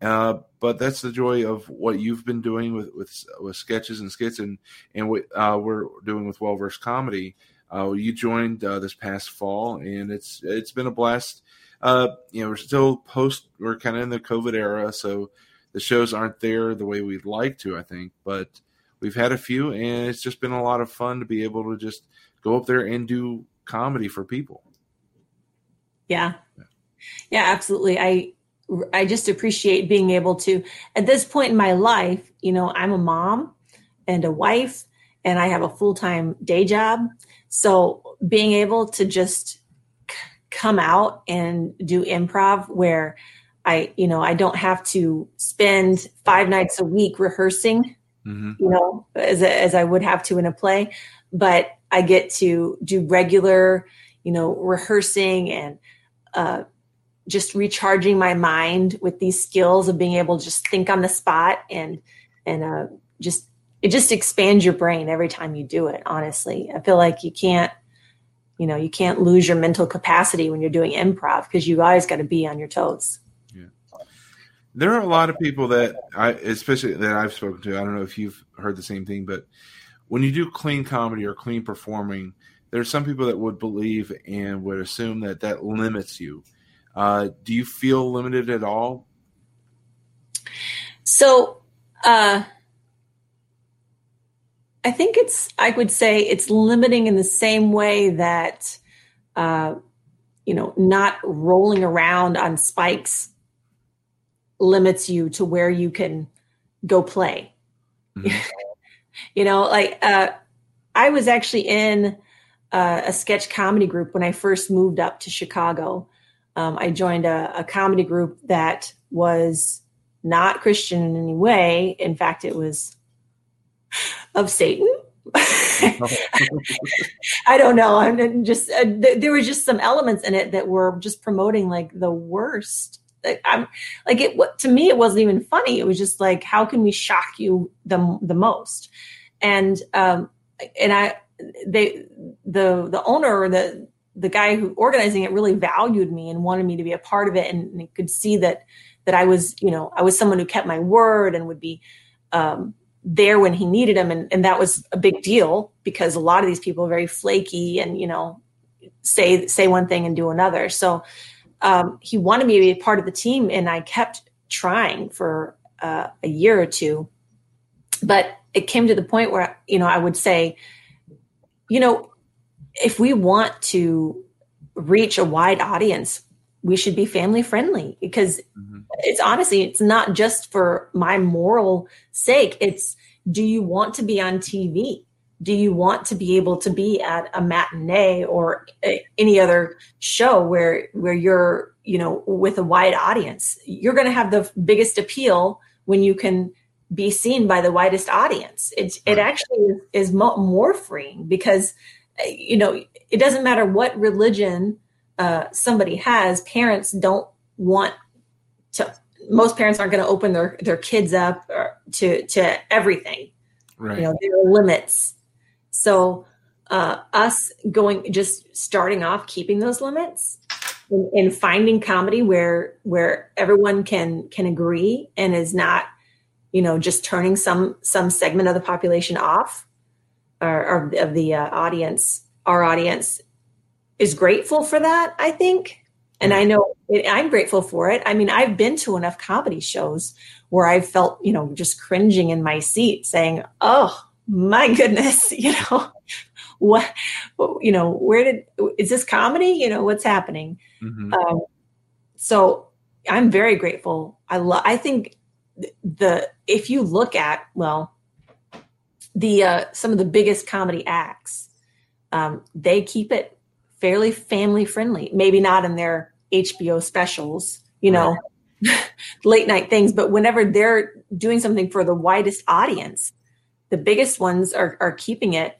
Uh, but that's the joy of what you've been doing with with, with sketches and skits, and and what uh, we're doing with well versed comedy. Uh, you joined uh, this past fall, and it's it's been a blast. Uh, you know, we're still post, we're kind of in the COVID era, so the shows aren't there the way we'd like to, I think. But we've had a few, and it's just been a lot of fun to be able to just go up there and do comedy for people. Yeah. Yeah, absolutely. I I just appreciate being able to at this point in my life, you know, I'm a mom and a wife and I have a full-time day job. So being able to just c- come out and do improv where I, you know, I don't have to spend 5 nights a week rehearsing, mm-hmm. you know, as as I would have to in a play, but I get to do regular, you know, rehearsing and uh, just recharging my mind with these skills of being able to just think on the spot and and uh, just it just expands your brain every time you do it honestly. I feel like you can't you know you can't lose your mental capacity when you're doing improv because you always got to be on your toes. Yeah. There are a lot of people that i especially that i've spoken to i don't know if you've heard the same thing but when you do clean comedy or clean performing there's some people that would believe and would assume that that limits you. Uh, do you feel limited at all? So, uh, I think it's, I would say it's limiting in the same way that, uh, you know, not rolling around on spikes limits you to where you can go play. Mm-hmm. you know, like, uh, I was actually in uh, a sketch comedy group when I first moved up to Chicago. Um, I joined a, a, comedy group that was not Christian in any way. In fact, it was of Satan. I don't know. I'm just uh, th- there were just some elements in it that were just promoting like the worst. I'm like it. To me, it wasn't even funny. It was just like, how can we shock you the the most? And um, and I they the the owner the the guy who organizing it really valued me and wanted me to be a part of it and, and could see that that I was you know I was someone who kept my word and would be um, there when he needed him and, and that was a big deal because a lot of these people are very flaky and you know say say one thing and do another so um, he wanted me to be a part of the team and I kept trying for uh, a year or two but it came to the point where you know I would say you know, if we want to reach a wide audience, we should be family friendly because mm-hmm. it's honestly, it's not just for my moral sake. It's, do you want to be on TV? Do you want to be able to be at a matinee or a, any other show where where you're, you know, with a wide audience? You're going to have the biggest appeal when you can be seen by the widest audience. It it actually is, more freeing because you know it doesn't matter what religion uh, somebody has. Parents don't want to. Most parents aren't going to open their their kids up uh, to to everything. Right. You know there are limits. So uh, us going just starting off keeping those limits and, and finding comedy where where everyone can can agree and is not you know just turning some some segment of the population off or, or of the uh, audience. Our audience is grateful for that i think. And i know it, i'm grateful for it. I mean i've been to enough comedy shows where i felt you know just cringing in my seat saying oh my goodness you know what you know where did is this comedy you know what's happening mm-hmm. um, so i'm very grateful i love i think the if you look at well the uh, some of the biggest comedy acts um, they keep it fairly family friendly maybe not in their hbo specials you know right. late night things but whenever they're doing something for the widest audience the biggest ones are, are keeping it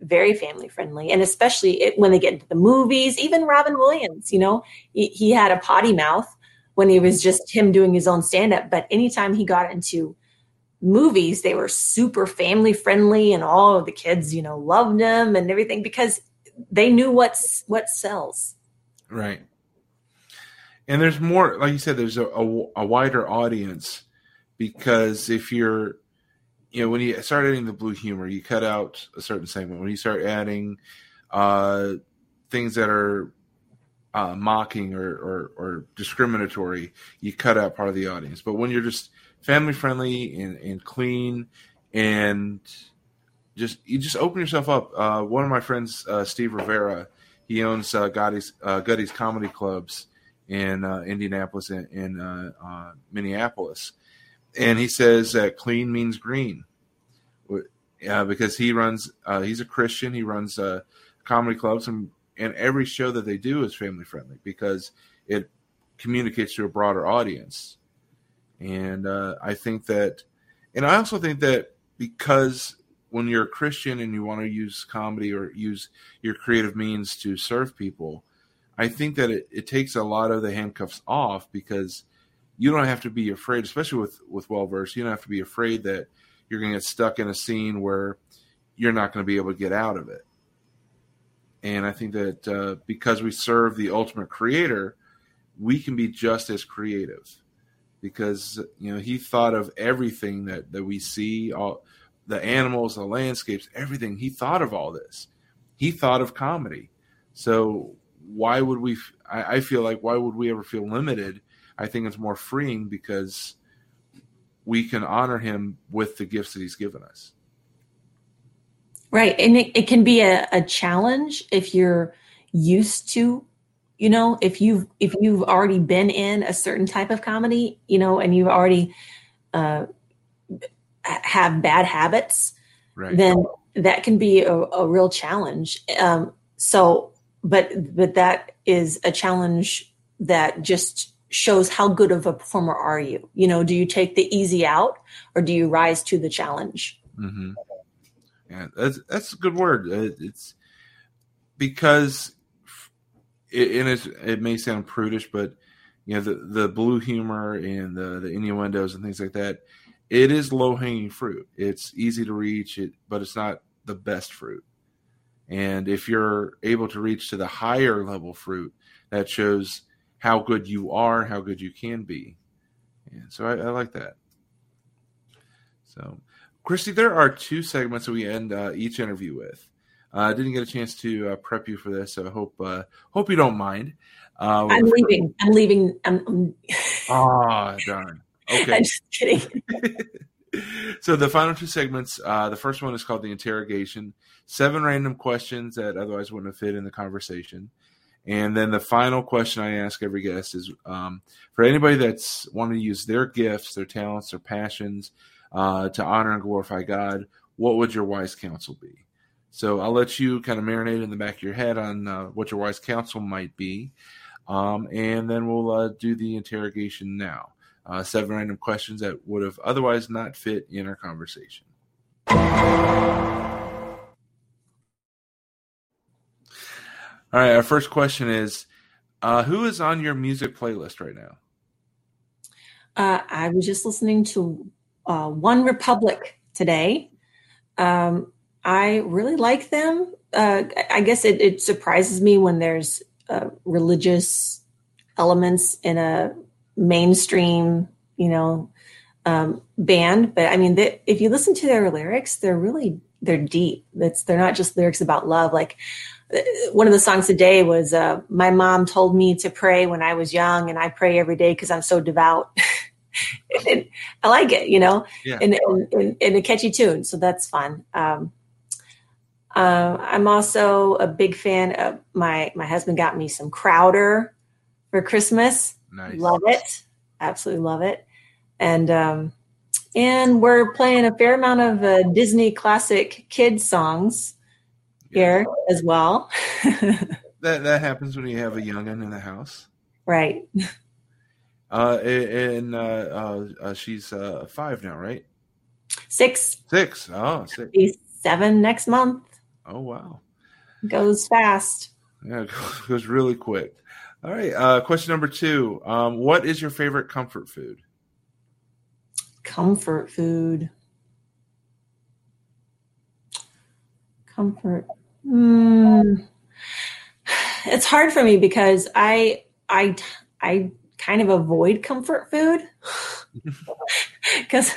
very family friendly and especially it, when they get into the movies even robin williams you know he, he had a potty mouth when he was just him doing his own stand up. But anytime he got into movies, they were super family friendly and all of the kids, you know, loved him and everything because they knew what's what sells. Right. And there's more, like you said, there's a, a, a wider audience because if you're, you know, when you start adding the blue humor, you cut out a certain segment. When you start adding uh, things that are uh, mocking or, or, or, discriminatory, you cut out part of the audience. But when you're just family friendly and, and clean and just you just open yourself up. Uh, one of my friends, uh, Steve Rivera, he owns uh, uh, Comedy Clubs in uh, Indianapolis and in, uh, Minneapolis, and he says that clean means green. because he runs, he's a Christian. He runs comedy clubs and and every show that they do is family friendly because it communicates to a broader audience. And uh, I think that, and I also think that because when you're a Christian and you want to use comedy or use your creative means to serve people, I think that it, it takes a lot of the handcuffs off because you don't have to be afraid, especially with with well versed. You don't have to be afraid that you're going to get stuck in a scene where you're not going to be able to get out of it. And I think that uh, because we serve the ultimate creator, we can be just as creative because you know he thought of everything that that we see all the animals the landscapes everything he thought of all this he thought of comedy so why would we I, I feel like why would we ever feel limited i think it's more freeing because we can honor him with the gifts that he's given us Right. And it, it can be a, a challenge if you're used to, you know, if you've if you've already been in a certain type of comedy, you know, and you've already uh, have bad habits, right. then that can be a, a real challenge. Um, so, but but that is a challenge that just shows how good of a performer are you. You know, do you take the easy out or do you rise to the challenge? Mm-hmm. Yeah, that's that's a good word. Uh, it's because it, and it's, it may sound prudish, but you know the the blue humor and the the innuendos and things like that. It is low hanging fruit. It's easy to reach, it, but it's not the best fruit. And if you're able to reach to the higher level fruit, that shows how good you are, how good you can be. And so I, I like that. So Christy, there are two segments that we end uh, each interview with. Uh, I uh, didn't get a chance to uh, prep you for this, so I hope uh, hope you don't mind. Uh, I'm leaving. I'm leaving. I'm. Ah, darn. Okay. I'm just kidding. so the final two segments. Uh, the first one is called the interrogation. Seven random questions that otherwise wouldn't have fit in the conversation, And then the final question I ask every guest is um, for anybody that's wanting to use their gifts, their talents, their passions uh, to honor and glorify God, what would your wise counsel be? So I'll let you kind of marinate in the back of your head on uh, what your wise counsel might be. Um, and then we'll uh, do the interrogation now. Uh, seven random questions that would have otherwise not fit in our conversation. All right, our first question is uh, Who is on your music playlist right now? Uh, I was just listening to uh, One Republic today. Um, I really like them. Uh, I guess it, it, surprises me when there's uh, religious elements in a mainstream, you know, um, band. But I mean, they, if you listen to their lyrics, they're really they're deep. That's they're not just lyrics about love. Like one of the songs today was uh, my mom told me to pray when i was young and i pray every day because i'm so devout. And i like it you know? Yeah. in, in, in, a catchy tune so that's fun. Um, uh, i'm also a big fan of my my husband got me some crowder for christmas. Nice. love it. Absolutely love it. And um, and we're playing a fair amount of uh, disney classic kids songs here as well. that that happens when you have a youngin in the house, right? Uh, and uh, uh, uh, she's uh, five now, right? Six. Six. Oh, six. She's seven next month. Oh wow, goes fast. Yeah, it goes really quick. All right. Uh, question number two. Um, what is your favorite comfort food? Comfort food. Comfort. Mm, it's hard for me because I I I kind of avoid comfort food because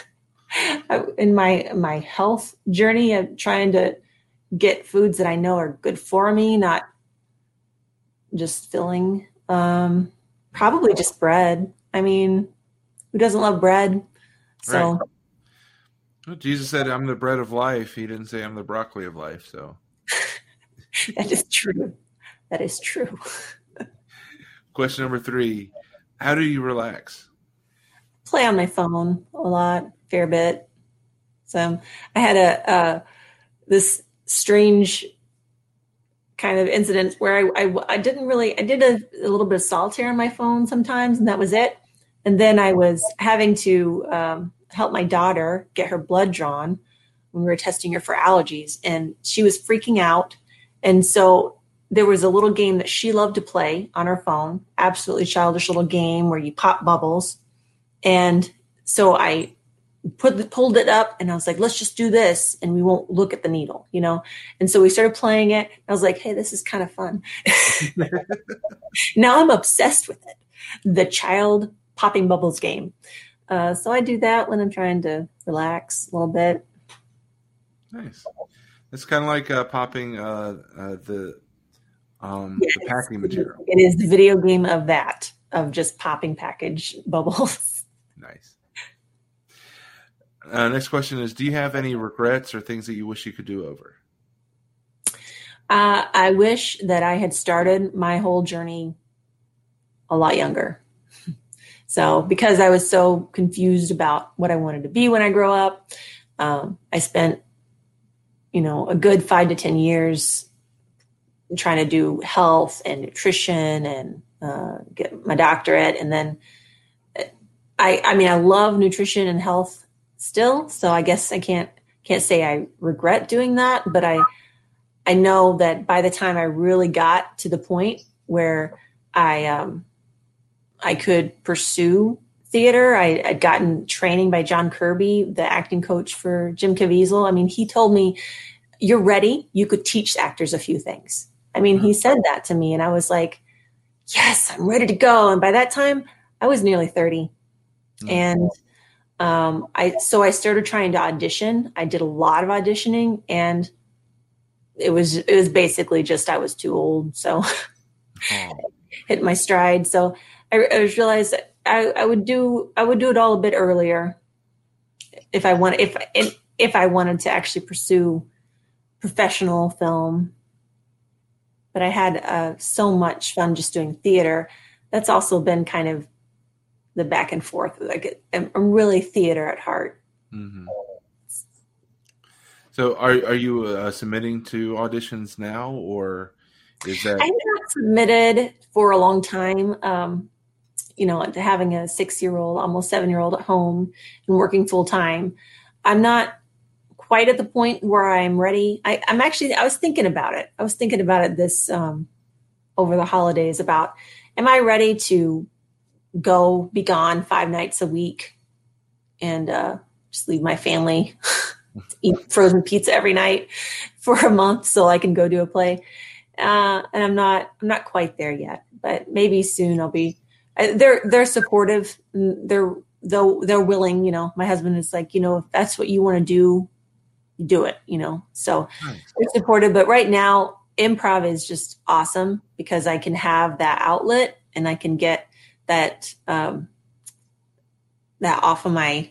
in my my health journey of trying to get foods that I know are good for me, not just filling. Um, probably just bread. I mean, who doesn't love bread? So. Right. Well, Jesus said, "I'm the bread of life." He didn't say, "I'm the broccoli of life." So that is true. That is true. Question number three How do you relax? Play on my phone a lot, fair bit. So I had a uh, this strange kind of incident where I, I, I didn't really I did a, a, little bit of solitaire on my phone sometimes, and that was it. And then I was having to um, help my daughter get her blood drawn when we were testing her for allergies, and she was freaking out and so there was a little game that she loved to play on her phone, absolutely childish little game where you pop bubbles. And so I put the, pulled it up and I was like, let's just do this and we won't look at the needle, you know? And so we started playing it. I was like, hey, this is kind of fun. now I'm obsessed with it. The child popping bubbles game. Uh, so I do that when I'm trying to relax a little bit. Nice. It's kind of like uh, popping uh, uh, the, um, yes, the packing material. It is the video game of that, of just popping package bubbles. Nice. Uh, next question is Do you have any regrets or things that you wish you could do over? Uh, I wish that I had started my whole journey a lot younger. So, because I was so confused about what I wanted to be when I grow up, um, I spent you know, a good five to 10 years trying to do health and nutrition and uh, get my doctorate. And then I, I mean, I love nutrition and health still. So I guess I can't, can't say I regret doing that, but I, I know that by the time I really got to the point where I, um, I could pursue theater. I, would gotten training by John Kirby, the acting coach for Jim Caviezel. I mean, he told me, You're ready. You could teach actors a few things. I mean, he said that to me, and I was like, Yes, I'm ready to go. And by that time, I was nearly 30. Mm-hmm. And um, I so I started trying to audition. I did a lot of auditioning, and it was it was basically just I was too old, so oh. hit my stride. So I, I realized that I, I would do I would do it all a bit earlier if I want if if I wanted to actually pursue professional film. but I had uh, so much fun just doing theater. That's also been kind of the back and forth. Like I'm really theater at heart. Mm-hmm. So, are are you uh, submitting to auditions now, or is that? I'm not submitted for a long time. Um, you know, having a six year old, almost seven year old at home and working full time, I'm not quite at the point where I'm ready. I, am actually, I was thinking about it. I was thinking about it this um, over the holidays about, am I ready to go be gone five nights a week and uh, just leave my family, eat frozen pizza every night for a month so I can go do a play. Uh, and I'm not, I'm not quite there yet, but maybe soon I'll be. They're they're supportive. They're though they're willing. You know, my husband is like, you know, if that's what you want to do, do it. You know, so nice. they're supportive. But right now, improv is just awesome because I can have that outlet and I can get that um, that off of my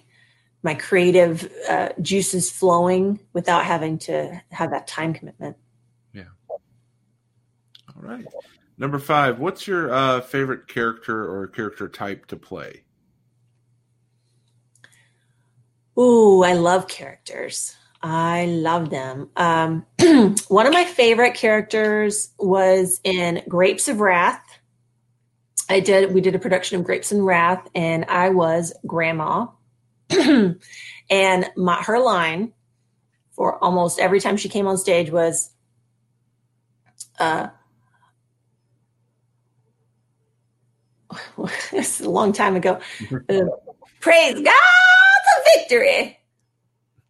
my creative uh, juices flowing without having to have that time commitment. Yeah. All right. Number five. What's your uh, favorite character or character type to play? Ooh, I love characters. I love them. Um, one of my favorite characters was in Grapes of Wrath. I did. We did a production of Grapes and Wrath, and I was Grandma. and my, her line for almost every time she came on stage was, uh, it's a long time ago. Uh, Praise God for victory.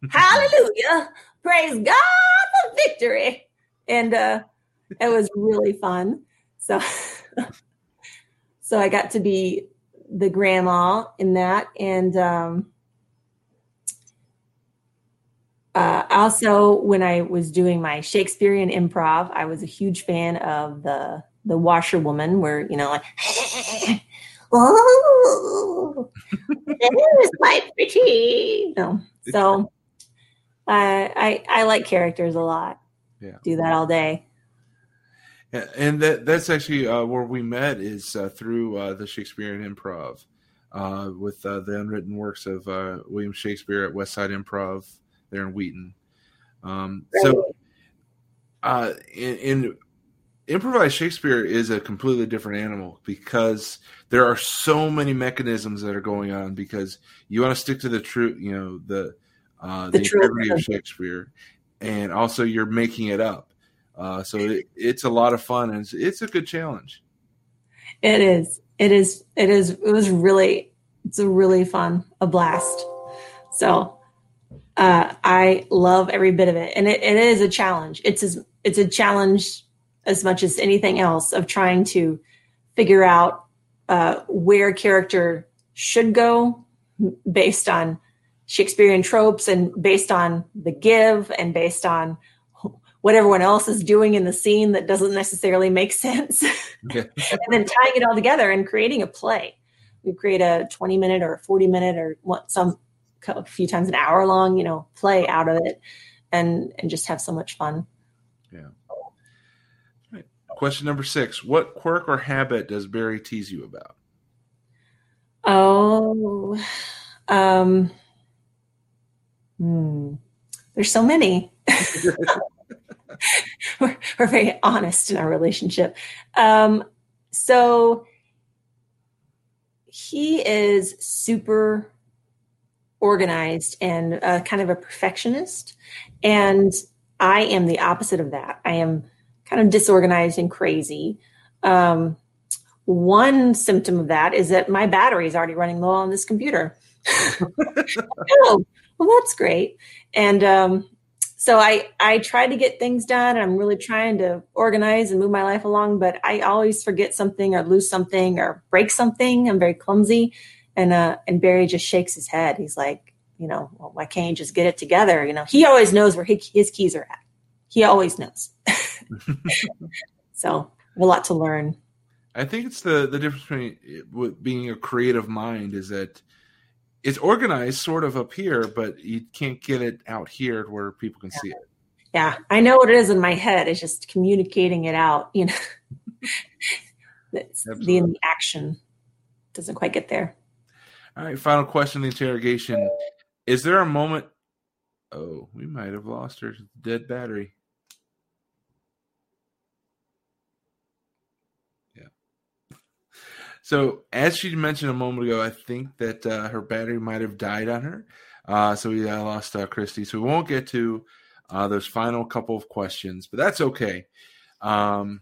Hallelujah. Praise God for victory. And uh, it was really fun. So so I got to be the grandma in that, and um, uh, also when I was doing my Shakespearean improv, I was a huge fan of the the washerwoman, where you know, like, oh, there's my pretty. No, so I, I I like characters a lot. Yeah, do that all day and that that's actually uh, where we met is uh, through uh, the Shakespearean Improv uh, with uh, the unwritten works of uh, William Shakespeare at West Side Improv there in Wheaton. Um, so, in, in improvised Shakespeare is a completely different animal because there are so many mechanisms that are going on because you want to stick to the truth, you know, the uh, the, the integrity of Shakespeare, and also you're making it up. Uh, so it, it's a lot of fun and it's, it's, a good challenge. It is. It is. It is. It was really. It's a really fun, a blast. So uh, I love every bit of it, and it, it is a challenge. It's as, it's a challenge as much as anything else of trying to figure out uh, where character should go based on Shakespearean tropes and based on the give and based on what everyone else is doing in the scene that doesn't necessarily make sense. and then tying it all together and creating a play. We create a 20 minute or 40 minute or what some a few times an hour long, you know, play out of it and and just have so much fun. Yeah. Question number six. What quirk or habit does Barry tease you about? Oh, um, hmm. There's so many. we're, we're, very honest in our relationship. Um, so he is super organized and uh, kind of a perfectionist. And I am the opposite of that. I am kind of disorganized and crazy. Um, one symptom of that is that my battery is already running low on this computer. oh, well, that's great. And um, so I I try to get things done. I'm really trying to organize and move my life along, but I always forget something or lose something or break something. I'm very clumsy, and uh, and Barry just shakes his head. He's like, you know, well, why can't you just get it together? You know, he always knows where his keys are at. He always knows. so a lot to learn. I think it's the the difference between being a creative mind is that it's organized sort of up here, but you can't get it out here where people can see it. Yeah, I know what it is in my head. It's just communicating it out. You know, the, the action doesn't quite get there. All right, final question: the interrogation. Is there a moment? Oh, we might have lost her dead battery. So, as she mentioned a moment ago, I think that uh, her battery might have died on her. Uh, so we uh, lost uh, Christy. So we won't get to uh, those final couple of questions, but that's okay. Um,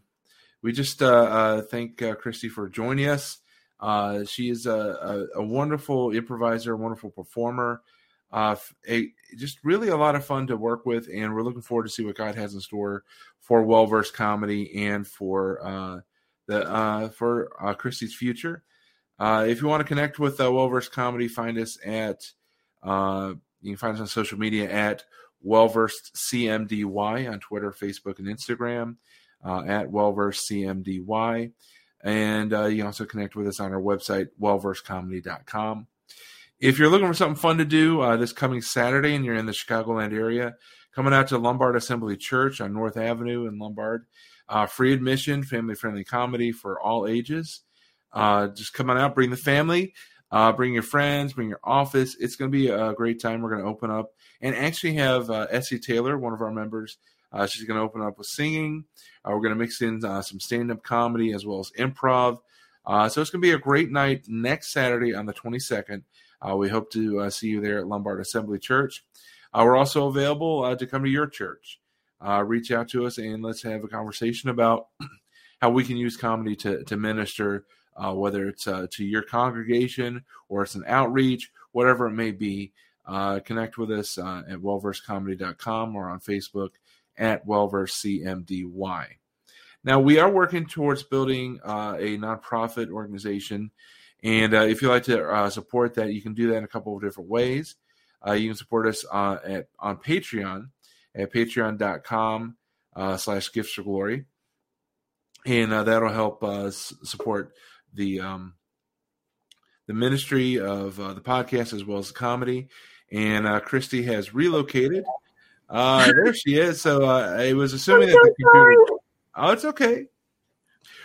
we just uh, uh, thank Christy for joining us. She is a, a, a, wonderful improviser, a wonderful performer. A, just really a lot of fun to work with, and we're looking forward to see what God has in store for well versed comedy and for uh, for Christy's future. if you want to connect with uh, well versed comedy, find us at you can find us on social media at Wellversed CMDY on Twitter, Facebook, and Instagram uh, at Wellversed CMDY. And uh, you can also connect with us on our website, wellversedcomedy.com. If you're looking for something fun to do uh, this coming Saturday and you're in the Chicagoland area, coming out to Lombard Assembly Church on North Avenue in Lombard, uh, free admission, family friendly comedy for all ages. Uh, just come on out, bring the family. Uh, bring your friends, bring your office. It's going to be a great time. We're going to open up and actually have uh, Essie Taylor, one of our members. Uh, she's going to open up with singing. Uh, we're going to mix in some stand up comedy as well as improv. Uh, so it's going to be a great night next Saturday on the 22nd. we hope to see you there at Lombard Assembly Church. we're also available to come to your church. Reach out to us and let's have a conversation about how we can use comedy to, to minister uh, whether it's uh, to your congregation or it's an outreach, whatever it may be. Uh, connect with us uh, at wellversedcomedy.com or on Facebook at wellversedcmdy. Now, we are working towards building uh, a nonprofit organization. And uh, if you'd like to support that, you can do that in a couple of different ways. you can support us at, on Patreon at patreon.com slash gifts for glory. And that'll help us support the um, the ministry of uh, the podcast as well as the comedy. And uh, Christy has relocated. Uh, there she is. So uh, I was assuming that the computer. Oh, it's okay.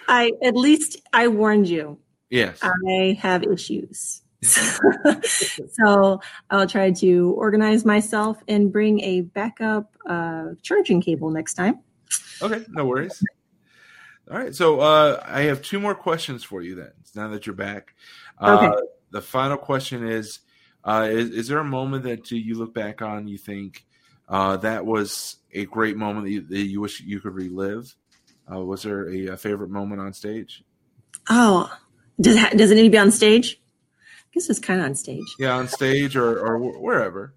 I at least I warned you. Yes, I have issues. so I'll try to organize myself and bring a backup uh, charging cable next time. Okay, no worries. All right, so uh, I have two more questions for you. Then, now that you're back, uh, okay. the final question is, uh, is: Is there a moment that you look back on you think uh, that was a great moment that you, that you wish you could relive? Uh, was there a, a, favorite moment on stage? Oh, does it, does it need to be on stage? I guess it's kind of on stage. Yeah, on stage or or wherever.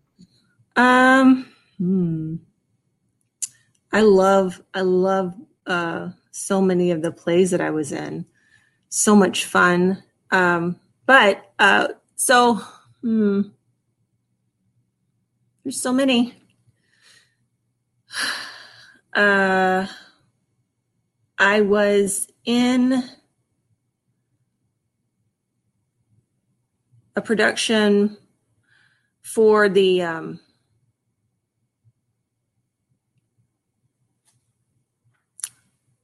Um. Hmm. I love I love uh so many of the plays that I was in. So much fun. Um, but uh, so hmm, there's so many. Uh, I was in production for the um,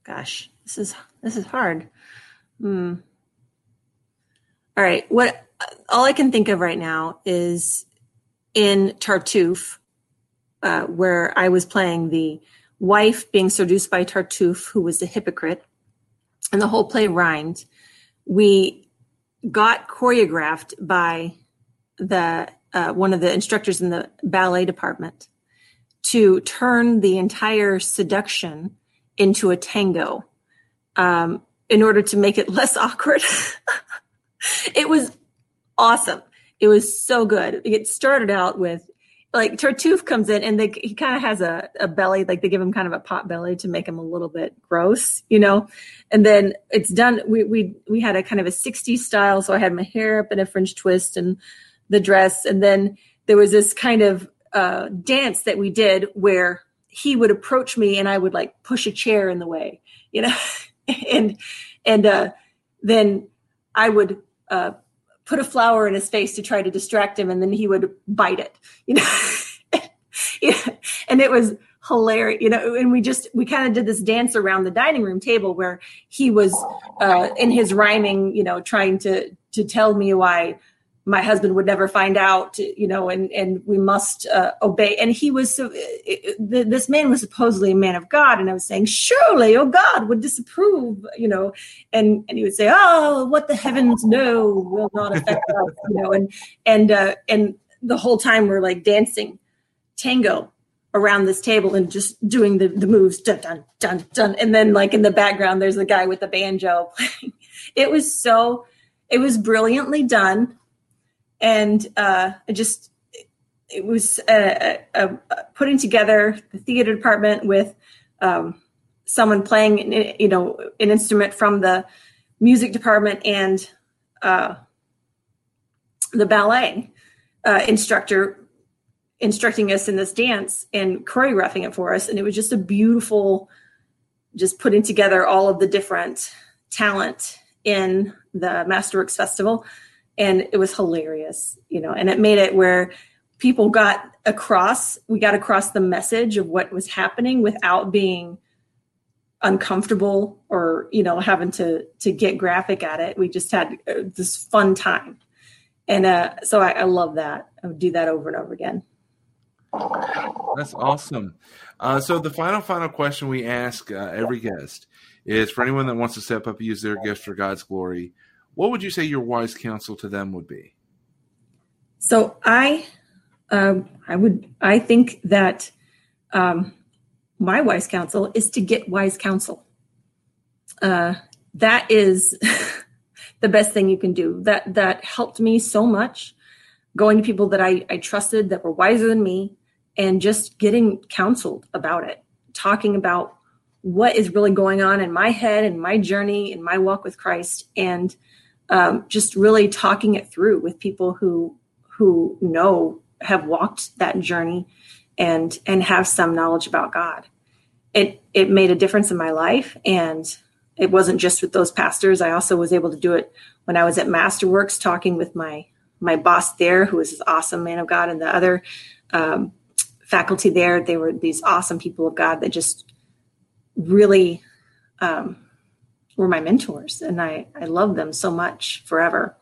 Gosh, this is this is hard. Hmm. All right, what all I can think of right now is in Tartuffe, uh, where I was playing the wife being seduced by Tartuffe, who was a hypocrite, and the whole play rhymed. We got choreographed by the uh, one of the instructors in the ballet department to turn the entire seduction into a tango um, in order to make it less awkward. it was awesome. It was so good. It started out with like Tartuffe comes in and they, he kind of has a, a belly, like they give him kind of a pot belly to make him a little bit gross, you know? And then it's done. We, we, we had a kind of a 60s style. So I had my hair up in a French twist and the dress. And then there was this kind of uh, dance that we did where he would approach me and I would like push a chair in the way, you know, and and uh, then I would uh, put a flower in his face to try to distract him, and then he would bite it, you know. And it was hilarious you know and we just we kind of did this dance around the dining room table where he was uh in his rhyming you know trying to to tell me why my husband would never find out, you know, and and we must uh, obey. And he was so. This man was supposedly a man of God, and I was saying, surely, oh God would disapprove, you know, and and he would say, oh, what the heavens know will not affect us, you know, and and uh, and the whole time we're like dancing tango around this table and just doing the the moves, dun dun dun dun, and then like in the background there's a guy with the banjo playing. It was so. It was brilliantly done and uh, just it was a, a, a putting together the theater department with um, someone playing you know an instrument from the music department and uh, the ballet uh, instructor instructing us in this dance and choreographing it for us. And it was just a beautiful just putting together all of the different talent in the masterworks festival and it was hilarious you know and it made it where people got across we got across the message of what was happening without being uncomfortable or you know having to to get graphic at it. We just had uh, this fun time. And uh so I, I love that. I would do that over and over again. That's awesome. Uh, so the final final question we ask uh, every guest is for anyone that wants to step up use their gifts for god's glory what would you say your wise counsel to them would be? So I, um, I would, I think that um, my wise counsel is to get wise counsel. Uh, that is the best thing you can do. That that helped me so much. Going to people that I, I trusted that were wiser than me, and just getting counseled about it, talking about what is really going on in my head and my journey and my walk with Christ, and um, just really talking it through with people who who know have walked that journey and and have some knowledge about God. It it made a difference in my life and it wasn't just with those pastors. I also was able to do it when I was at Masterworks talking with my my boss there, who was this awesome man of God, and the other um, faculty there. They were these awesome people of God that just really um, were my mentors, and I I love them so much forever.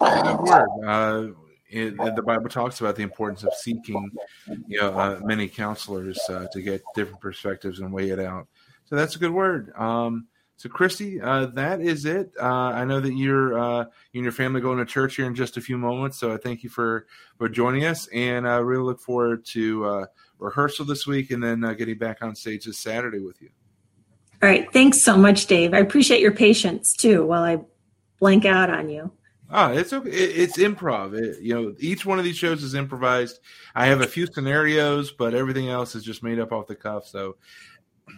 Uh, it, the Bible talks about the importance of seeking, you know, uh, many counselors uh, to get different perspectives and weigh it out. So that's a good word. Um, so, Christy, uh, that is it. Uh, I know that you're uh, you and your family going to church here in just a few moments. So, I thank you for for joining us, and I really look forward to uh, rehearsal this week, and then uh, getting back on stage this Saturday with you. All right. Thanks so much, Dave. I appreciate your patience too while I blank out on you. Ah, it's okay. It's improv. It, you know, each one of these shows is improvised. I have a few scenarios, but everything else is just made up off the cuff. So,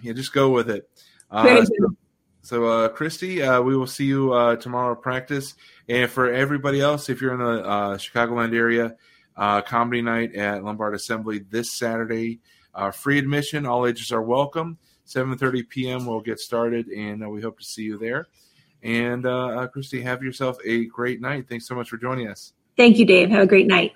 yeah, just go with it. Uh, so, so uh, Christy, uh, we will see you uh, tomorrow at practice. And for everybody else, if you're in the uh, Chicagoland area, uh, comedy night at Lombard Assembly this Saturday, uh, free admission. All ages are welcome. 7.30 p.m. we'll get started, and uh, we hope to see you there. And uh, uh, Christy, have yourself a great night. Thanks so much for joining us. Thank you, Dave. Have a great night.